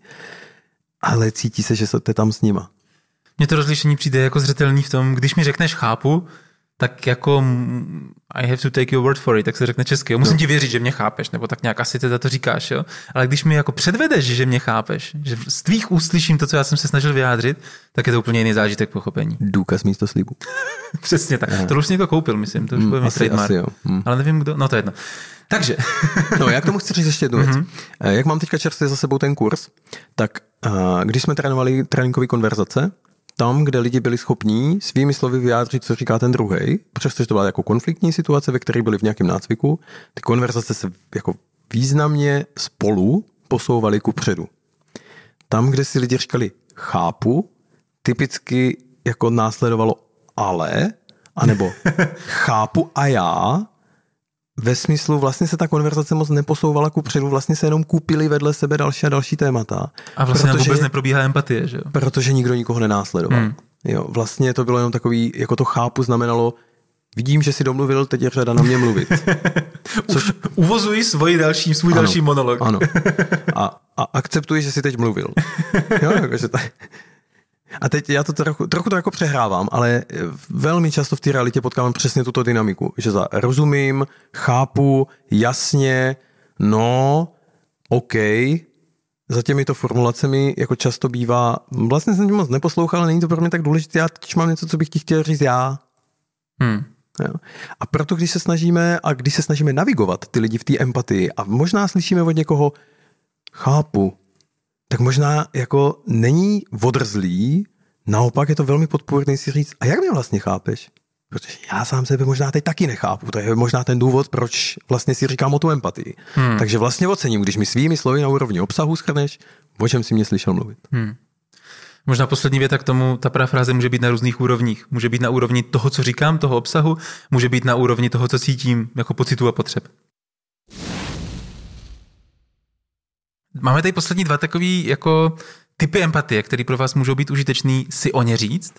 Ale cítí se, že jste tam s nima. Mně to rozlišení přijde jako zřetelný v tom, když mi řekneš chápu, tak jako I have to take your word for it, tak se řekne česky. Jo, musím no. ti věřit, že mě chápeš, nebo tak nějak asi teda to říkáš, jo. Ale když mi jako předvedeš, že mě chápeš, že z tvých úst slyším to, co já jsem se snažil vyjádřit, tak je to úplně jiný zážitek pochopení. Důkaz místo slibu. Přesně tak. Aha. To už někdo koupil, myslím, to už mm, bude asi. Asi jo. Mm. Ale nevím kdo, no to je jedno. Takže. no, já k tomu chci říct ještě jednu věc. Mm-hmm. Jak mám teďka čerstvě za sebou ten kurz, tak uh, když jsme trénovali tréninkové konverzace, tam, kde lidi byli schopní svými slovy vyjádřit, co říká ten druhý, přestože to byla jako konfliktní situace, ve které byli v nějakém nácviku, ty konverzace se jako významně spolu posouvaly ku předu. Tam, kde si lidi říkali chápu, typicky jako následovalo ale, anebo chápu a já, ve smyslu vlastně se ta konverzace moc neposouvala ku předu, vlastně se jenom kupili vedle sebe další a další témata. A vlastně protože, vůbec neprobíhá empatie, že jo? Protože nikdo nikoho nenásledoval. Hmm. Jo, vlastně to bylo jenom takový, jako to chápu znamenalo, vidím, že si domluvil, teď je řada na mě mluvit. Což... Uvozuji svůj další, svůj ano, další monolog. ano. A, a akceptuji, že si teď mluvil. Jo, jakože tak. A teď já to trochu, trochu to jako přehrávám, ale velmi často v té realitě potkávám přesně tuto dynamiku, že za rozumím, chápu, jasně, no, OK, za těmito formulacemi jako často bývá, vlastně jsem tě moc neposlouchal, ale není to pro mě tak důležité, já teď mám něco, co bych ti chtěl říct já. Hmm. Jo. A proto, když se snažíme a když se snažíme navigovat ty lidi v té empatii a možná slyšíme od někoho, chápu, tak možná jako není odrzlý, naopak je to velmi podpůrný si říct, a jak mě vlastně chápeš? Protože já sám sebe možná teď taky nechápu. To je možná ten důvod, proč vlastně si říkám o tu empatii. Hmm. Takže vlastně ocením, když mi svými slovy na úrovni obsahu schrneš, o čem si mě slyšel mluvit. Hmm. Možná poslední věta k tomu, ta parafráze může být na různých úrovních. Může být na úrovni toho, co říkám, toho obsahu, může být na úrovni toho, co cítím, jako pocitu a potřeb. Máme tady poslední dva takový jako typy empatie, které pro vás můžou být užitečný si o ně říct.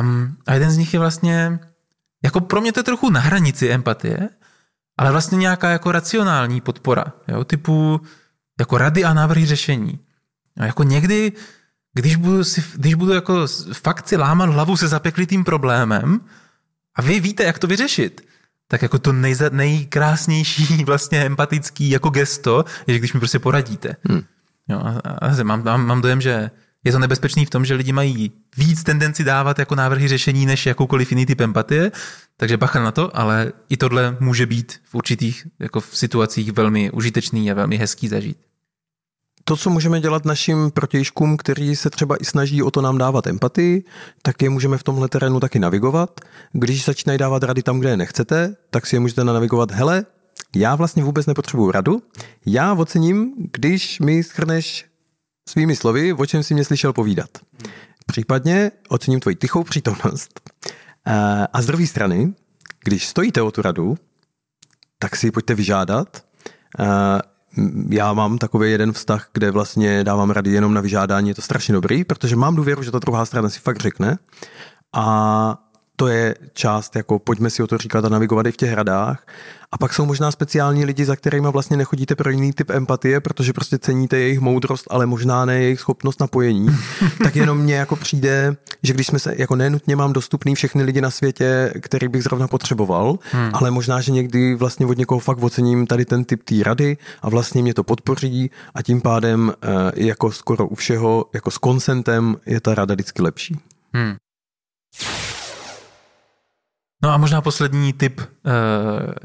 Um, a jeden z nich je vlastně, jako pro mě to je trochu na hranici empatie, ale vlastně nějaká jako racionální podpora, jo, typu jako rady a návrhy řešení. A jako někdy, když budu, si, když budu jako fakt si lámat hlavu se zapeklitým problémem a vy víte, jak to vyřešit, tak jako to nejza, nejkrásnější vlastně empatický jako gesto je, že když mi prostě poradíte. Hmm. Jo, a, a mám, mám, mám dojem, že je to nebezpečný v tom, že lidi mají víc tendenci dávat jako návrhy řešení než jakoukoliv jiný typ empatie, takže bacha na to, ale i tohle může být v určitých jako v situacích velmi užitečný a velmi hezký zažít to, co můžeme dělat našim protějškům, kteří se třeba i snaží o to nám dávat empatii, tak je můžeme v tomhle terénu taky navigovat. Když začínají dávat rady tam, kde je nechcete, tak si je můžete navigovat, hele, já vlastně vůbec nepotřebuju radu, já ocením, když mi schrneš svými slovy, o čem si mě slyšel povídat. Případně ocením tvoji tichou přítomnost. A z druhé strany, když stojíte o tu radu, tak si ji pojďte vyžádat já mám takový jeden vztah, kde vlastně dávám rady jenom na vyžádání, je to strašně dobrý, protože mám důvěru, že ta druhá strana si fakt řekne. A to je část, jako pojďme si o to říkat a navigovat i v těch radách. A pak jsou možná speciální lidi, za kterými vlastně nechodíte pro jiný typ empatie, protože prostě ceníte jejich moudrost, ale možná ne jejich schopnost napojení. tak jenom mně jako přijde, že když jsme se, jako nenutně mám dostupný všechny lidi na světě, který bych zrovna potřeboval, hmm. ale možná, že někdy vlastně od někoho fakt ocením tady ten typ té rady a vlastně mě to podpoří a tím pádem eh, jako skoro u všeho, jako s konsentem je ta rada vždycky lepší. Hmm. No a možná poslední typ uh,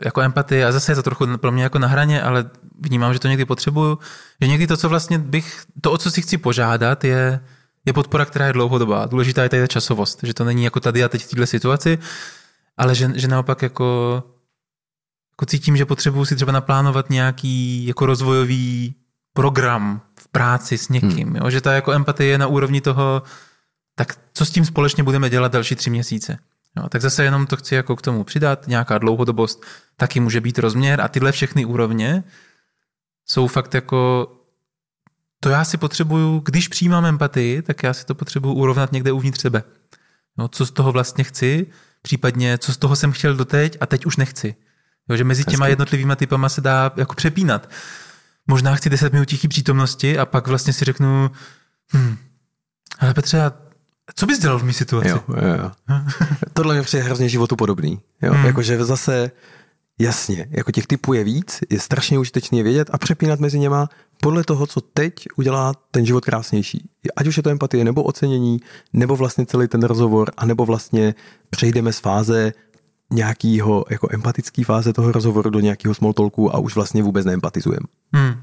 jako empatie, a zase je to trochu pro mě jako na hraně, ale vnímám, že to někdy potřebuju, že někdy to, co vlastně bych, to, o co si chci požádat, je, je podpora, která je dlouhodobá. Důležitá je tady ta časovost, že to není jako tady a teď v této situaci, ale že, že naopak jako jako cítím, že potřebuji si třeba naplánovat nějaký jako rozvojový program v práci s někým, hmm. jo? že ta jako empatie je na úrovni toho, tak co s tím společně budeme dělat další tři měsíce. Jo, tak zase jenom to chci jako k tomu přidat, nějaká dlouhodobost taky může být rozměr a tyhle všechny úrovně jsou fakt jako to já si potřebuju, když přijímám empatii, tak já si to potřebuju urovnat někde uvnitř sebe. No, co z toho vlastně chci, případně co z toho jsem chtěl doteď a teď už nechci. Jo, že mezi těma jednotlivými typama se dá jako přepínat. Možná chci 10 minut tichý přítomnosti a pak vlastně si řeknu, hm, ale Petře, co bys dělal v mý situaci? Jo, jo, jo. Tohle mě přijde hrozně životu podobný. Jo? Hmm. Jakože zase Jasně, jako těch typů je víc, je strašně užitečný vědět a přepínat mezi něma podle toho, co teď udělá ten život krásnější. Ať už je to empatie, nebo ocenění, nebo vlastně celý ten rozhovor, a nebo vlastně přejdeme z fáze nějakého jako empatický fáze toho rozhovoru do nějakého small talku a už vlastně vůbec neempatizujeme. Hmm.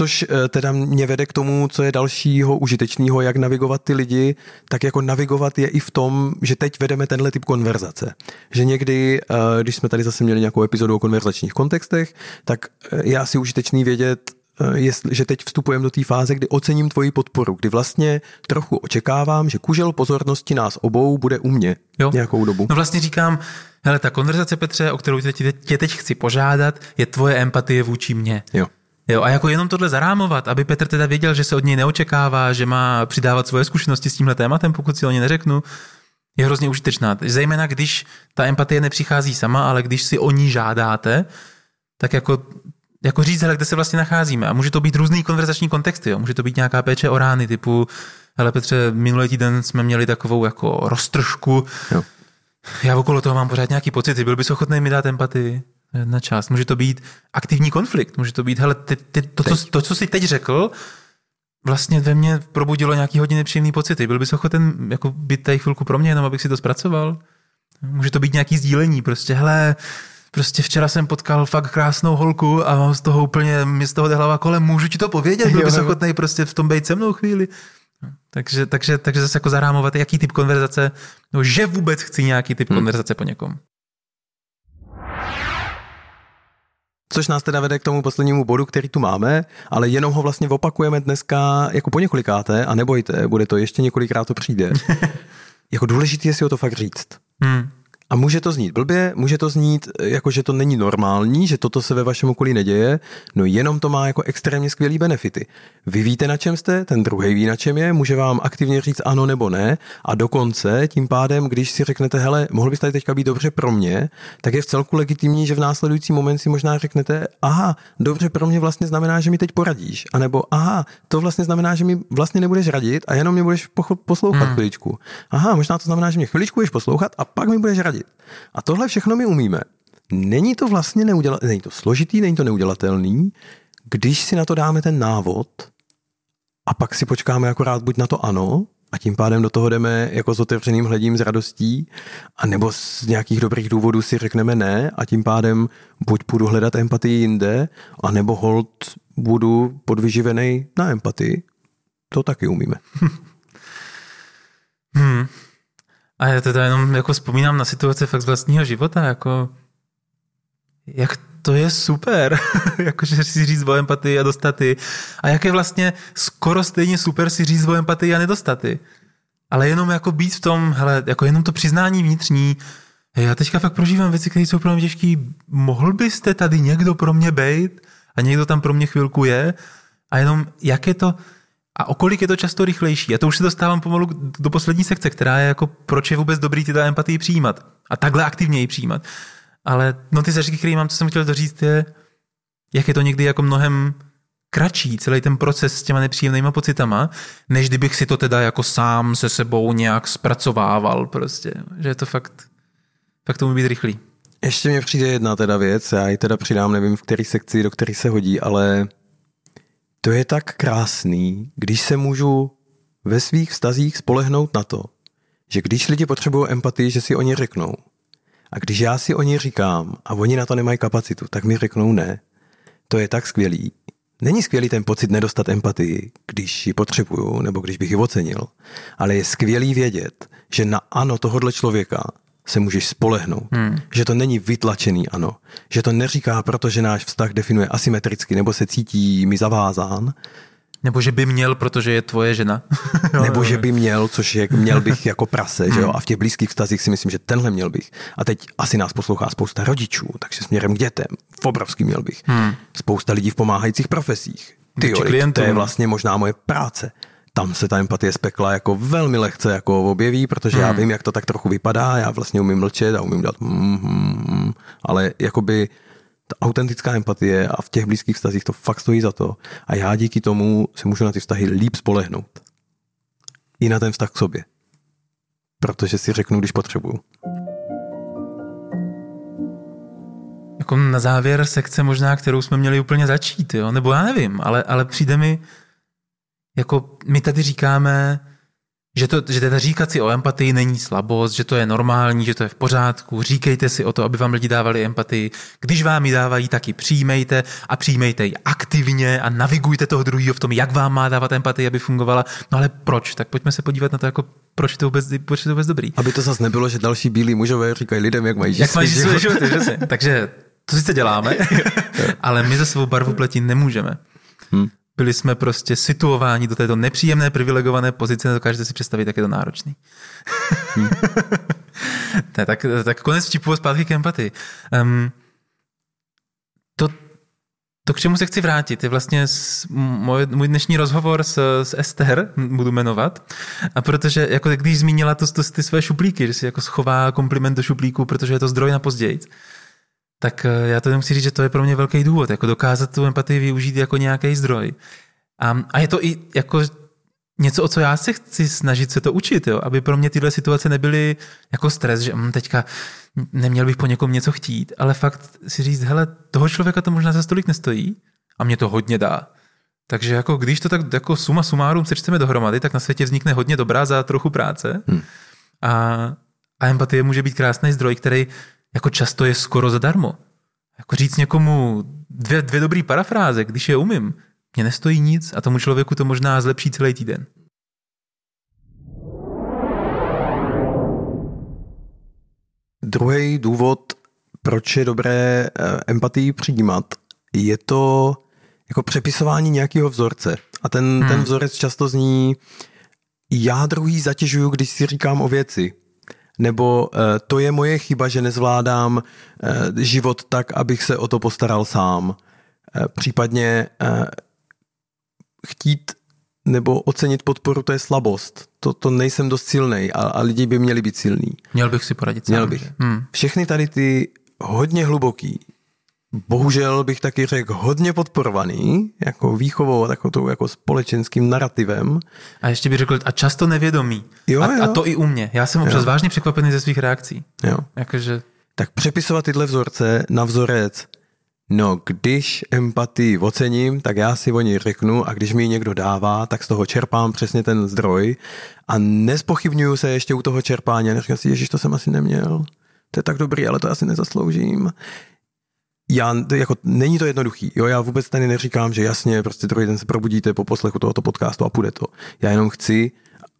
Což eh, teda mě vede k tomu, co je dalšího užitečného, jak navigovat ty lidi, tak jako navigovat je i v tom, že teď vedeme tenhle typ konverzace. Že někdy, eh, když jsme tady zase měli nějakou epizodu o konverzačních kontextech, tak eh, je asi užitečný vědět, jestli, že teď vstupujeme do té fáze, kdy ocením tvoji podporu, kdy vlastně trochu očekávám, že kužel pozornosti nás obou bude u mě jo. nějakou dobu. No vlastně říkám, hele, ta konverzace, Petře, o kterou tě, tě teď chci požádat, je tvoje empatie vůči mně. Jo. Jo, a jako jenom tohle zarámovat, aby Petr teda věděl, že se od něj neočekává, že má přidávat svoje zkušenosti s tímhle tématem, pokud si o ně neřeknu, je hrozně užitečná. Zejména když ta empatie nepřichází sama, ale když si o ní žádáte, tak jako, jako říct, hele, kde se vlastně nacházíme. A může to být různý konverzační kontexty. Jo. Může to být nějaká péče o rány typu, hele Petře, minulý týden jsme měli takovou jako roztržku. Jo. Já okolo toho mám pořád nějaký pocity. Byl bys ochotný mi dát empatii? Jedna část. Může to být aktivní konflikt, může to být, hele, ty, ty, to, co, to, co jsi teď řekl, vlastně ve mně probudilo nějaký hodně nepříjemný pocity. Byl bys ochoten jako být tady chvilku pro mě, jenom abych si to zpracoval? Může to být nějaký sdílení, prostě, hele, prostě včera jsem potkal fakt krásnou holku a mám z toho úplně, mi z toho jde hlava kolem, můžu ti to povědět, byl bys ochotný prostě v tom být se mnou chvíli. Takže, takže, takže zase jako zarámovat, jaký typ konverzace, no, že vůbec chci nějaký typ hmm. konverzace po někom. Což nás teda vede k tomu poslednímu bodu, který tu máme, ale jenom ho vlastně opakujeme dneska jako po několikáté a nebojte, bude to ještě několikrát to přijde. jako důležité je si o to fakt říct. Hmm. A může to znít blbě, může to znít jako, že to není normální, že toto se ve vašem okolí neděje, no jenom to má jako extrémně skvělý benefity. Vy víte, na čem jste, ten druhý ví, na čem je, může vám aktivně říct ano nebo ne a dokonce tím pádem, když si řeknete, hele, mohl byste tady teďka být dobře pro mě, tak je v celku legitimní, že v následující moment si možná řeknete, aha, dobře pro mě vlastně znamená, že mi teď poradíš, anebo aha, to vlastně znamená, že mi vlastně nebudeš radit a jenom mě budeš poslouchat hmm. chviličku. Aha, možná to znamená, že mě chviličku budeš poslouchat a pak mi budeš radit nasadit. A tohle všechno my umíme. Není to vlastně neudělat, není to složitý, není to neudělatelný, když si na to dáme ten návod a pak si počkáme akorát buď na to ano, a tím pádem do toho jdeme jako s otevřeným hledím s radostí, a nebo z nějakých dobrých důvodů si řekneme ne a tím pádem buď půjdu hledat empatii jinde, a nebo hold budu podvyživený na empatii. To taky umíme. Hmm. A já teda jenom jako vzpomínám na situace fakt z vlastního života, jako jak to je super, jakože si říct o empatii a dostaty. A jak je vlastně skoro stejně super si říct o empatii a nedostaty. Ale jenom jako být v tom, hele, jako jenom to přiznání vnitřní, hej, já teďka fakt prožívám věci, které jsou pro mě těžké. Mohl byste tady někdo pro mě bejt a někdo tam pro mě chvilku je a jenom jak je to, a o kolik je to často rychlejší? A to už se dostávám pomalu do poslední sekce, která je jako, proč je vůbec dobrý ty empatii přijímat. A takhle aktivně ji přijímat. Ale no ty zaříky, které mám, co jsem chtěl doříct, je, jak je to někdy jako mnohem kratší, celý ten proces s těma nepříjemnýma pocitama, než kdybych si to teda jako sám se sebou nějak zpracovával prostě. Že je to fakt, fakt to být rychlý. Ještě mě přijde jedna teda věc, já ji teda přidám, nevím v který sekci, do který se hodí, ale to je tak krásný, když se můžu ve svých vztazích spolehnout na to, že když lidi potřebují empatii, že si oni řeknou. A když já si o ně říkám a oni na to nemají kapacitu, tak mi řeknou ne. To je tak skvělý. Není skvělý ten pocit nedostat empatii, když ji potřebuju nebo když bych ji ocenil, ale je skvělý vědět, že na ano tohohle člověka se můžeš spolehnout. Hmm. Že to není vytlačený ano. Že to neříká, protože náš vztah definuje asymetricky nebo se cítí mi zavázán. Nebo že by měl, protože je tvoje žena. nebo že by měl, což je, měl bych jako prase, že jo? Hmm. A v těch blízkých vztazích si myslím, že tenhle měl bych. A teď asi nás poslouchá spousta rodičů, takže směrem k dětem. V obrovský měl bych. Hmm. Spousta lidí v pomáhajících profesích. Ty to je vlastně možná moje práce tam se ta empatie z pekla jako velmi lehce jako objeví, protože hmm. já vím, jak to tak trochu vypadá, já vlastně umím mlčet a umím dát mm, mm, mm, ale jakoby ta autentická empatie a v těch blízkých vztazích to fakt stojí za to a já díky tomu se můžu na ty vztahy líp spolehnout. I na ten vztah k sobě. Protože si řeknu, když potřebuju. Jako na závěr sekce možná, kterou jsme měli úplně začít, jo? nebo já nevím, ale, ale přijde mi, jako my tady říkáme, že, to, že teda říkat si o empatii není slabost, že to je normální, že to je v pořádku, říkejte si o to, aby vám lidi dávali empatii. Když vám ji dávají, tak ji přijmejte a přijmejte ji aktivně a navigujte toho druhého v tom, jak vám má dávat empatii, aby fungovala. No ale proč? Tak pojďme se podívat na to, jako proč je to vůbec, proč je to vůbec dobrý. Aby to zase nebylo, že další bílí mužové říkají lidem, jak mají žít. Jak mají žít své životy, Takže to sice děláme, ale my za svou barvu pleti nemůžeme. Hmm byli jsme prostě situováni do této nepříjemné privilegované pozice, nedokážete si představit, jak je to náročný. Hmm. ne, tak, tak konec vtipu zpátky k empatii. Um, to, to, k čemu se chci vrátit, je vlastně můj, můj dnešní rozhovor s, s Ester, budu jmenovat, a protože, jako když zmínila to, to, ty své šuplíky, že si jako schová kompliment do šuplíku, protože je to zdroj na později, tak eh, já to musím říct, že to je pro mě velký důvod, jako dokázat tu empatii využít jako nějaký zdroj. A, a je to i jako něco, o co já se chci snažit se to učit, jo? aby pro mě tyhle situace nebyly jako stres, že hm, teďka neměl bych po někom něco chtít, ale fakt si říct, hele, toho člověka to možná za stolik nestojí a mě to hodně dá. Takže jako když to tak jako suma sumárum sečteme dohromady, tak na světě vznikne hodně dobrá za trochu práce. Hmm. A, a empatie může být krásný zdroj, který jako často je skoro zadarmo. Jako říct někomu dvě, dvě dobrý parafráze, když je umím, mě nestojí nic a tomu člověku to možná zlepší celý týden. Druhý důvod, proč je dobré eh, empatii přijímat, je to jako přepisování nějakého vzorce. A ten, hmm. ten vzorec často zní, já druhý zatěžuju, když si říkám o věci nebo uh, to je moje chyba, že nezvládám uh, život tak, abych se o to postaral sám. Uh, případně uh, chtít nebo ocenit podporu, to je slabost. To, to nejsem dost silný a, a lidi by měli být silní. Měl bych si poradit sám. Měl bych. Hmm. Všechny tady ty hodně hluboký, bohužel bych taky řekl hodně podporovaný, jako výchovou, takovou jako společenským narrativem. A ještě bych řekl, a často nevědomý. Jo, a, jo. a to i u mě. Já jsem občas vážně překvapený ze svých reakcí. Jo. Jakože... Tak přepisovat tyhle vzorce na vzorec, no když empatii ocením, tak já si o ní řeknu a když mi ji někdo dává, tak z toho čerpám přesně ten zdroj a nespochybnuju se ještě u toho čerpání a neříkám si, ježiš, to jsem asi neměl. To je tak dobrý, ale to asi nezasloužím já, jako, není to jednoduchý. Jo, já vůbec tady neříkám, že jasně, prostě druhý den se probudíte po poslechu tohoto podcastu a půjde to. Já jenom chci,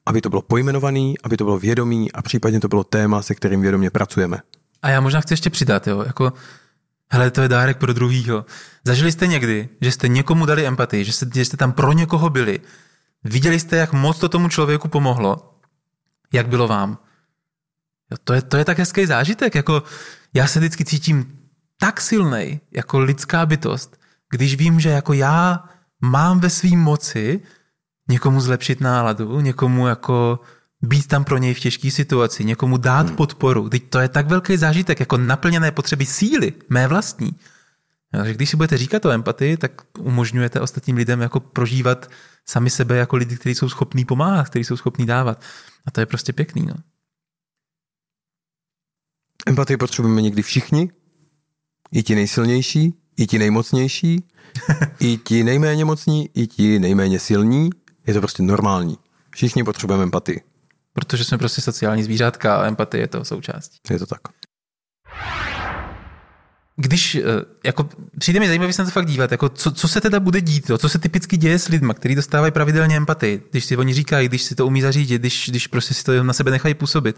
aby to bylo pojmenovaný, aby to bylo vědomý a případně to bylo téma, se kterým vědomě pracujeme. A já možná chci ještě přidat, jo, jako hele, to je dárek pro druhýho. Zažili jste někdy, že jste někomu dali empatii, že jste, že jste tam pro někoho byli, viděli jste, jak moc to tomu člověku pomohlo, jak bylo vám. Jo, to, je, to je tak hezký zážitek, jako já se vždycky cítím tak silný jako lidská bytost, když vím, že jako já mám ve svým moci někomu zlepšit náladu, někomu jako být tam pro něj v těžké situaci, někomu dát hmm. podporu. Teď to je tak velký zážitek, jako naplněné potřeby síly, mé vlastní. Takže když si budete říkat o empatii, tak umožňujete ostatním lidem jako prožívat sami sebe jako lidi, kteří jsou schopní pomáhat, kteří jsou schopní dávat. A to je prostě pěkný. No. Empatii potřebujeme někdy všichni, i ti nejsilnější, i ti nejmocnější, i ti nejméně mocní, i ti nejméně silní. Je to prostě normální. Všichni potřebujeme empatii. Protože jsme prostě sociální zvířátka a empatie je to součástí. Je to tak. Když, eh, jako, přijde mi zajímavý se na to fakt dívat, jako, co, co se teda bude dít, jo? co se typicky děje s lidmi, kteří dostávají pravidelně empatii, když si oni říkají, když si to umí zařídit, když, když prostě si to na sebe nechají působit.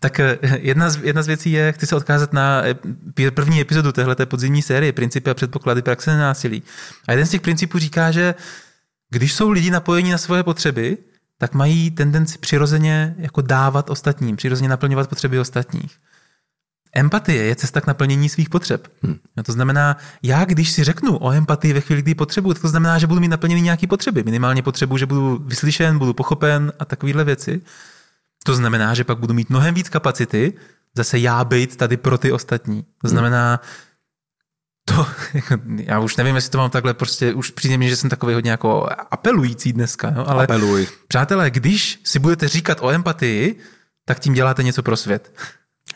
Tak eh, jedna z, jedna z věcí je, chci se odkázat na eh, první epizodu téhle podzimní série, principy a předpoklady praxe násilí. A jeden z těch principů říká, že když jsou lidi napojení na svoje potřeby, tak mají tendenci přirozeně jako dávat ostatním, přirozeně naplňovat potřeby ostatních. Empatie je cesta k naplnění svých potřeb. Hmm. No to znamená, já když si řeknu o empatii ve chvíli, kdy potřebuji, to znamená, že budu mít naplněný nějaké potřeby. Minimálně potřebu, že budu vyslyšen, budu pochopen a takovéhle věci. To znamená, že pak budu mít mnohem víc kapacity, zase já být tady pro ty ostatní. To hmm. znamená, to, já už nevím, jestli to mám takhle, prostě už přijde mi, že jsem takový hodně jako apelující dneska, no, ale Apeluj. přátelé, když si budete říkat o empatii, tak tím děláte něco pro svět.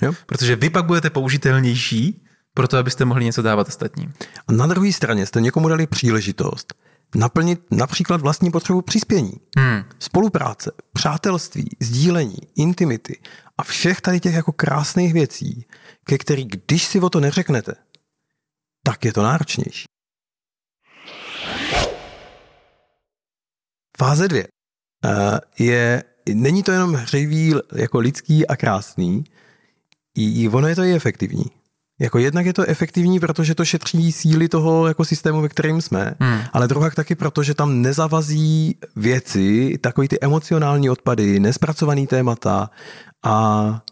Jo. Protože vy pak budete použitelnější pro to, abyste mohli něco dávat ostatním. A na druhé straně jste někomu dali příležitost naplnit například vlastní potřebu přispění, hmm. spolupráce, přátelství, sdílení, intimity a všech tady těch jako krásných věcí, ke který, když si o to neřeknete, tak je to náročnější. Fáze dvě uh, je, není to jenom hřejivý jako lidský a krásný, i ono je to i efektivní. Jako jednak je to efektivní, protože to šetří síly toho jako systému, ve kterém jsme, hmm. ale druhá taky proto, že tam nezavazí věci, takový ty emocionální odpady, nespracovaný témata a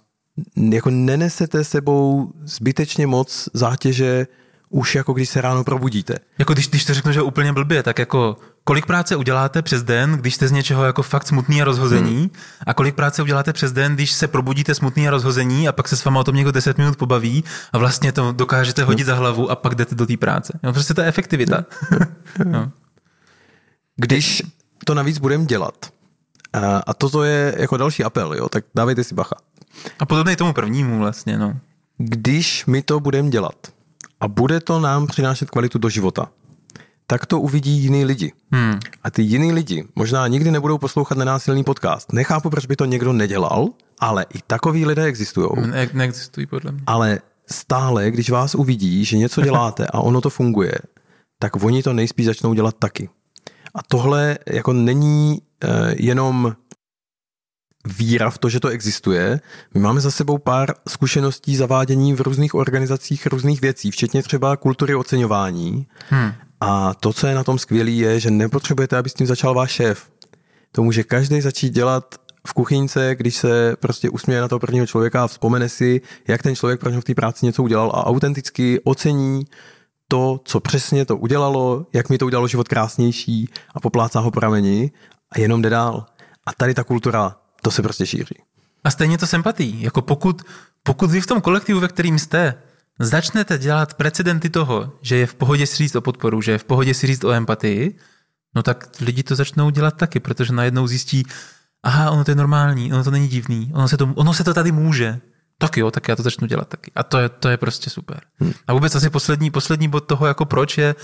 jako nenesete sebou zbytečně moc zátěže už jako když se ráno probudíte. Jako když, když to řeknu, že úplně blbě, tak jako kolik práce uděláte přes den, když jste z něčeho jako fakt smutný a rozhození hmm. a kolik práce uděláte přes den, když se probudíte smutný a rozhození a pak se s váma o tom někdo 10 minut pobaví a vlastně to dokážete hodit hmm. za hlavu a pak jdete do té práce. No, prostě to je efektivita. no. Když to navíc budeme dělat, a toto je jako další apel, jo, tak dávejte si bacha. A podobně tomu prvnímu vlastně, no. Když my to budeme dělat, a bude to nám přinášet kvalitu do života, tak to uvidí jiný lidi. Hmm. A ty jiný lidi možná nikdy nebudou poslouchat nenásilný podcast. Nechápu, proč by to někdo nedělal, ale i takový lidé existují. Ne- neexistují podle mě. Ale stále, když vás uvidí, že něco děláte a ono to funguje, tak oni to nejspíš začnou dělat taky. A tohle jako není uh, jenom víra v to, že to existuje. My máme za sebou pár zkušeností zavádění v různých organizacích různých věcí, včetně třeba kultury oceňování. Hmm. A to, co je na tom skvělé, je, že nepotřebujete, aby s tím začal váš šéf. To může každý začít dělat v kuchyňce, když se prostě usměje na toho prvního člověka a vzpomene si, jak ten člověk pro něho v té práci něco udělal a autenticky ocení to, co přesně to udělalo, jak mi to udělalo život krásnější a poplácá ho po rameni a jenom jde dál. A tady ta kultura to se prostě šíří. A stejně to sympatí. Jako pokud, pokud vy v tom kolektivu, ve kterým jste, začnete dělat precedenty toho, že je v pohodě si říct o podporu, že je v pohodě si říct o empatii, no tak lidi to začnou dělat taky, protože najednou zjistí, aha, ono to je normální, ono to není divný, ono se to, ono se to tady může. Tak jo, tak já to začnu dělat taky. A to je, to je prostě super. Hmm. A vůbec asi poslední, poslední bod toho, jako proč je,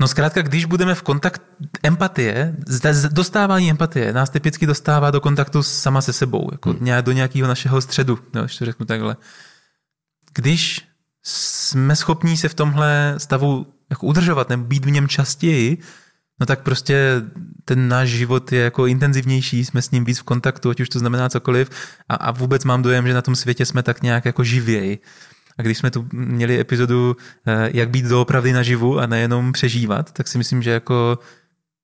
No zkrátka, když budeme v kontakt empatie, dostávání empatie nás typicky dostává do kontaktu sama se sebou, jako hmm. do nějakého našeho středu, no, to řeknu takhle. Když jsme schopní se v tomhle stavu jako udržovat nebo být v něm častěji, no tak prostě ten náš život je jako intenzivnější, jsme s ním víc v kontaktu, ať už to znamená cokoliv a, a vůbec mám dojem, že na tom světě jsme tak nějak jako živěji. A když jsme tu měli epizodu, eh, jak být doopravdy naživu a nejenom přežívat, tak si myslím, že jako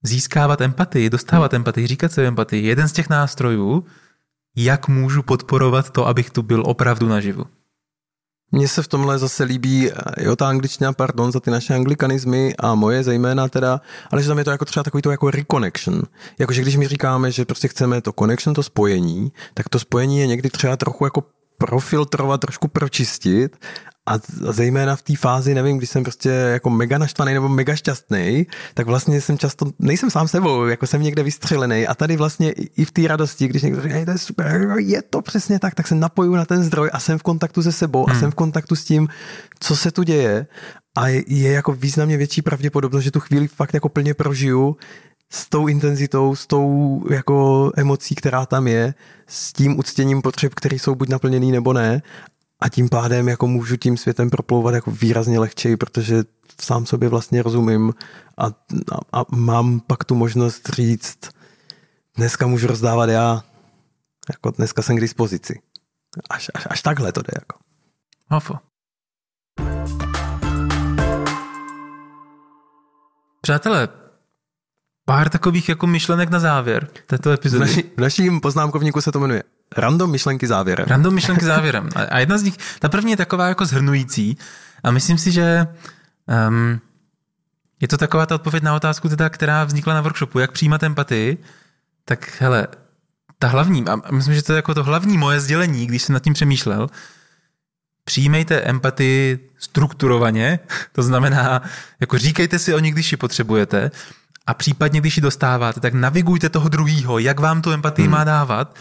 získávat empatii, dostávat empatii, říkat se empatii, jeden z těch nástrojů, jak můžu podporovat to, abych tu byl opravdu naživu. Mně se v tomhle zase líbí, eh, jo, ta angličtina, pardon za ty naše anglikanizmy a moje zejména teda, ale že tam je to jako třeba takový to jako reconnection. Jakože když my říkáme, že prostě chceme to connection, to spojení, tak to spojení je někdy třeba trochu jako profiltrovat, trošku pročistit a zejména v té fázi, nevím, když jsem prostě jako mega naštvaný nebo mega šťastný, tak vlastně jsem často, nejsem sám sebou, jako jsem někde vystřelený a tady vlastně i v té radosti, když někdo říká, to je super, je to přesně tak, tak se napoju na ten zdroj a jsem v kontaktu se sebou hmm. a jsem v kontaktu s tím, co se tu děje a je jako významně větší pravděpodobnost, že tu chvíli fakt jako plně prožiju, s tou intenzitou, s tou jako emocí, která tam je, s tím uctěním potřeb, které jsou buď naplněný nebo ne. a tím pádem jako můžu tím světem proplouvat jako výrazně lehčej, protože sám sobě vlastně rozumím a, a, a mám pak tu možnost říct, dneska můžu rozdávat já, jako dneska jsem k dispozici. Až, až, až takhle to jde. Jako. Hofo. Přátelé, pár takových jako myšlenek na závěr této epizody. V, naši, v naším poznámkovníku se to jmenuje Random myšlenky závěrem. Random myšlenky závěrem. A jedna z nich, ta první je taková jako zhrnující a myslím si, že um, je to taková ta odpověď na otázku, teda, která vznikla na workshopu, jak přijímat empatii, tak hele, ta hlavní, a myslím, že to je jako to hlavní moje sdělení, když jsem nad tím přemýšlel, přijímejte empatii strukturovaně, to znamená, jako říkejte si o ní, když ji potřebujete, a případně, když ji dostáváte, tak navigujte toho druhýho, jak vám tu empatii hmm. má dávat,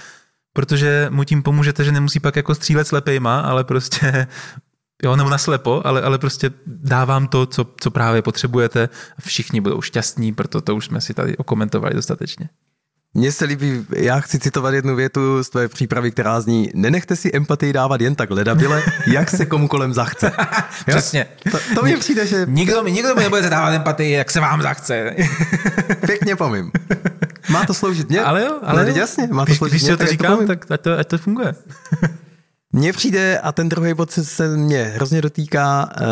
protože mu tím pomůžete, že nemusí pak jako střílet slepejma, ale prostě jo, nebo naslepo, ale, ale prostě dávám to, co, co právě potřebujete všichni budou šťastní, proto to už jsme si tady okomentovali dostatečně. Mně se líbí, já chci citovat jednu větu z tvé přípravy, která zní, nenechte si empatii dávat jen tak ledabile, jak se komu kolem zachce. Přesně. To, to mi přijde, že... Nikdo mi, nikdo mi nebude dávat empatii, jak se vám zachce. Pěkně pomím. Má to sloužit mě? Ale jo, ale jo. jasně, má to když, sloužit když mě, to říkám, to tak ať to, ať to funguje. Mně přijde, a ten druhý bod se, se mě hrozně dotýká, eh,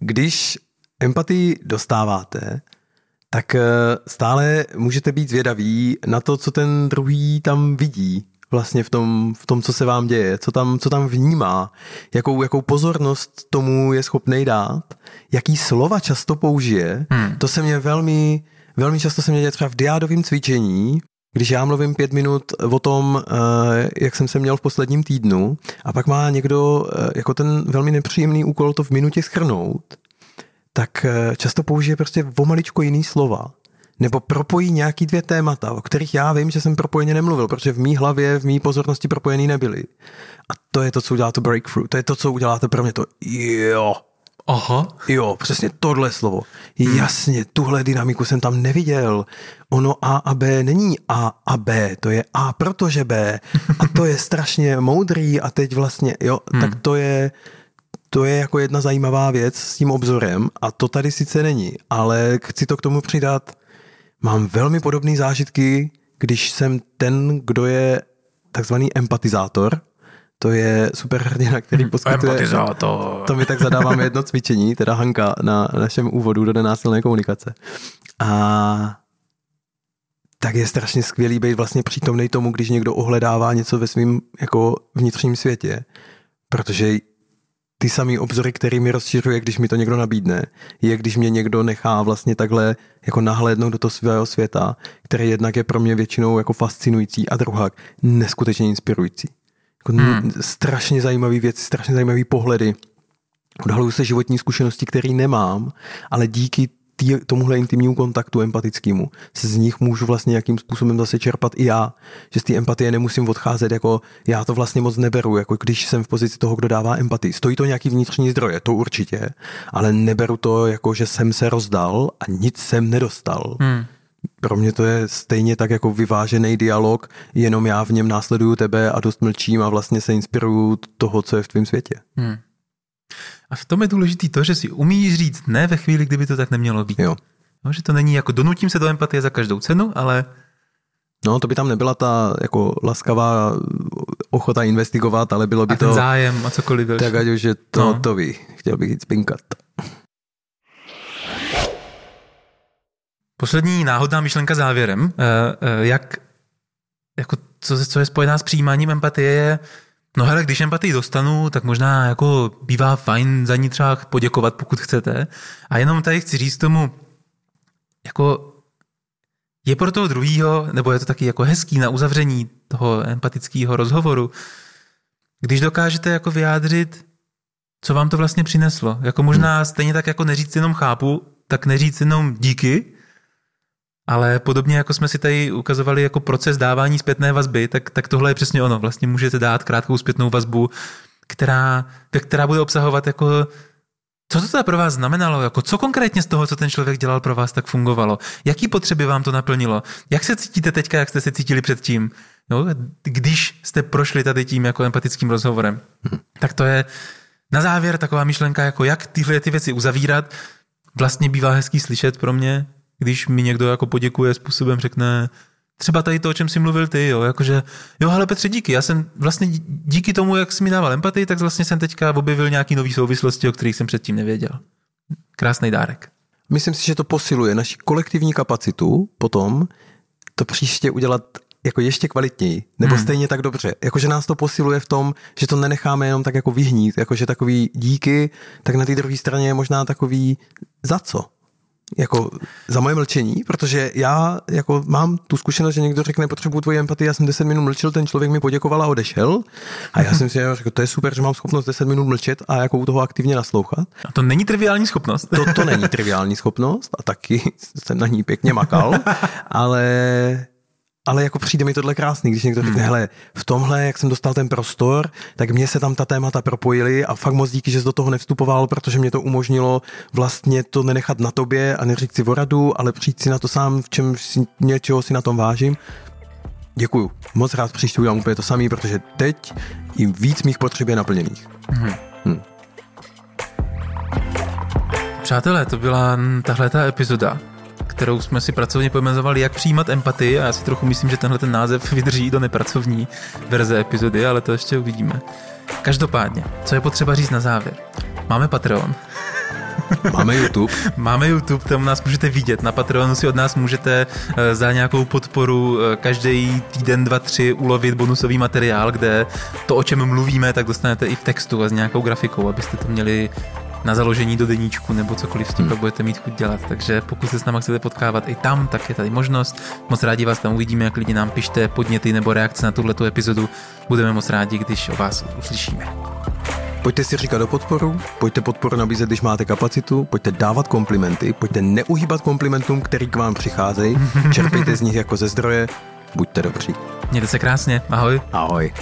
když empatii dostáváte, tak eh, stále můžete být zvědaví na to, co ten druhý tam vidí vlastně v tom, v tom co se vám děje, co tam, co tam vnímá, jakou, jakou pozornost tomu je schopný dát, jaký slova často použije. Hmm. To se mě velmi, velmi často se mě děje třeba v diádovém cvičení, když já mluvím pět minut o tom, eh, jak jsem se měl v posledním týdnu a pak má někdo eh, jako ten velmi nepříjemný úkol to v minutě schrnout, tak eh, často použije prostě o maličko jiný slova. Nebo propojí nějaký dvě témata, o kterých já vím, že jsem propojeně nemluvil, protože v mý hlavě, v mý pozornosti propojený nebyly. A to je to, co udělá to breakthrough. To je to, co uděláte pro mě to jo. Aha. Jo, přesně tohle slovo. Hmm. Jasně, tuhle dynamiku jsem tam neviděl. Ono A a B není A a B, to je A protože B. A to je strašně moudrý a teď vlastně, jo, hmm. tak to je, to je jako jedna zajímavá věc s tím obzorem a to tady sice není, ale chci to k tomu přidat. Mám velmi podobné zážitky, když jsem ten, kdo je takzvaný empatizátor, to je super hrdina, který hmm, poskytuje... Empatizátor. To my tak zadáváme jedno cvičení, teda Hanka na našem úvodu do nenásilné komunikace. A tak je strašně skvělý být vlastně přítomný tomu, když někdo ohledává něco ve svém jako vnitřním světě. Protože ty samý obzory, který mi rozšiřuje, když mi to někdo nabídne, je, když mě někdo nechá vlastně takhle jako nahlédnout do toho svého světa, který jednak je pro mě většinou jako fascinující a druhá neskutečně inspirující. Jako hmm. Strašně zajímavé věci, strašně zajímavé pohledy. Odhaluju se životní zkušenosti, které nemám, ale díky tý, tomuhle intimnímu kontaktu empatickému se z nich můžu vlastně nějakým způsobem zase čerpat i já, že z té empatie nemusím odcházet jako já to vlastně moc neberu, jako když jsem v pozici toho, kdo dává empatii. Stojí to nějaký vnitřní zdroje, to určitě, ale neberu to jako, že jsem se rozdal a nic jsem nedostal. Hmm. Pro mě to je stejně tak jako vyvážený dialog, jenom já v něm následuju tebe a dost mlčím a vlastně se inspiruju toho, co je v tvém světě. Hmm. A v tom je důležitý to, že si umíš říct ne ve chvíli, kdyby to tak nemělo být. Jo. No, že to není jako donutím se do empatie za každou cenu, ale No, to by tam nebyla ta jako laskavá ochota investigovat, ale bylo by a to... zájem a cokoliv. Tak ať už je to no. to ví. Chtěl bych jít spinkat. Poslední náhodná myšlenka závěrem. Eh, eh, jak, jako, co, co je spojená s přijímáním empatie je, no hele, když empatii dostanu, tak možná jako bývá fajn za ní třeba poděkovat, pokud chcete. A jenom tady chci říct tomu, jako je pro toho druhýho, nebo je to taky jako hezký na uzavření toho empatického rozhovoru, když dokážete jako vyjádřit, co vám to vlastně přineslo. Jako možná stejně tak jako neříct jenom chápu, tak neříct jenom díky, ale podobně jako jsme si tady ukazovali jako proces dávání zpětné vazby, tak, tak tohle je přesně ono. Vlastně můžete dát krátkou zpětnou vazbu, která, která bude obsahovat jako co to teda pro vás znamenalo? Jako co konkrétně z toho, co ten člověk dělal pro vás, tak fungovalo? Jaký potřeby vám to naplnilo? Jak se cítíte teďka, jak jste se cítili předtím? No, když jste prošli tady tím jako empatickým rozhovorem? Tak to je na závěr taková myšlenka, jako jak tyhle ty věci uzavírat. Vlastně bývá hezký slyšet pro mě, když mi někdo jako poděkuje způsobem, řekne, třeba tady to, o čem jsi mluvil ty, jo, jakože, jo, ale Petře, díky, já jsem vlastně díky tomu, jak jsi mi dával empatii, tak vlastně jsem teďka objevil nějaký nový souvislosti, o kterých jsem předtím nevěděl. Krásný dárek. Myslím si, že to posiluje naši kolektivní kapacitu potom to příště udělat jako ještě kvalitněji, nebo hmm. stejně tak dobře. Jakože nás to posiluje v tom, že to nenecháme jenom tak jako vyhnít, jakože takový díky, tak na té druhé straně je možná takový za co? Jako za moje mlčení, protože já jako mám tu zkušenost, že někdo řekne, potřebuji tvoji empatii, já jsem 10 minut mlčel, ten člověk mi poděkoval a odešel. A já jsem si řekl, to je super, že mám schopnost 10 minut mlčet a jako u toho aktivně naslouchat. A to není triviální schopnost. To, to není triviální schopnost a taky jsem na ní pěkně makal, ale ale jako přijde mi tohle krásný, když někdo řekne, hmm. hele, v tomhle, jak jsem dostal ten prostor, tak mě se tam ta témata propojily a fakt moc díky, že jsi do toho nevstupoval, protože mě to umožnilo vlastně to nenechat na tobě a neříct si voradu, ale přijít si na to sám, v čem si, něčeho si na tom vážím. Děkuju. Moc rád příště udělám úplně to samý, protože teď jim víc mých potřeb je naplněných. Hmm. Hmm. Přátelé, to byla tahle ta epizoda kterou jsme si pracovně pojmenovali, jak přijímat empatii a já si trochu myslím, že tenhle ten název vydrží do nepracovní verze epizody, ale to ještě uvidíme. Každopádně, co je potřeba říct na závěr? Máme Patreon. Máme YouTube. Máme YouTube, tam nás můžete vidět. Na Patreonu si od nás můžete eh, za nějakou podporu eh, každý týden, dva, tři ulovit bonusový materiál, kde to, o čem mluvíme, tak dostanete i v textu a s nějakou grafikou, abyste to měli na založení do deníčku nebo cokoliv s tím hmm. budete mít chuť dělat. Takže pokud se s náma chcete potkávat i tam, tak je tady možnost. Moc rádi vás tam uvidíme, jak lidi nám pište podněty nebo reakce na tuhletu epizodu. Budeme moc rádi, když o vás uslyšíme. Pojďte si říkat do podporu, pojďte podporu nabízet, když máte kapacitu, pojďte dávat komplimenty, pojďte neuhýbat komplimentům, který k vám přicházejí, čerpejte z nich jako ze zdroje, buďte dobří. Mějte se krásně, ahoj. Ahoj.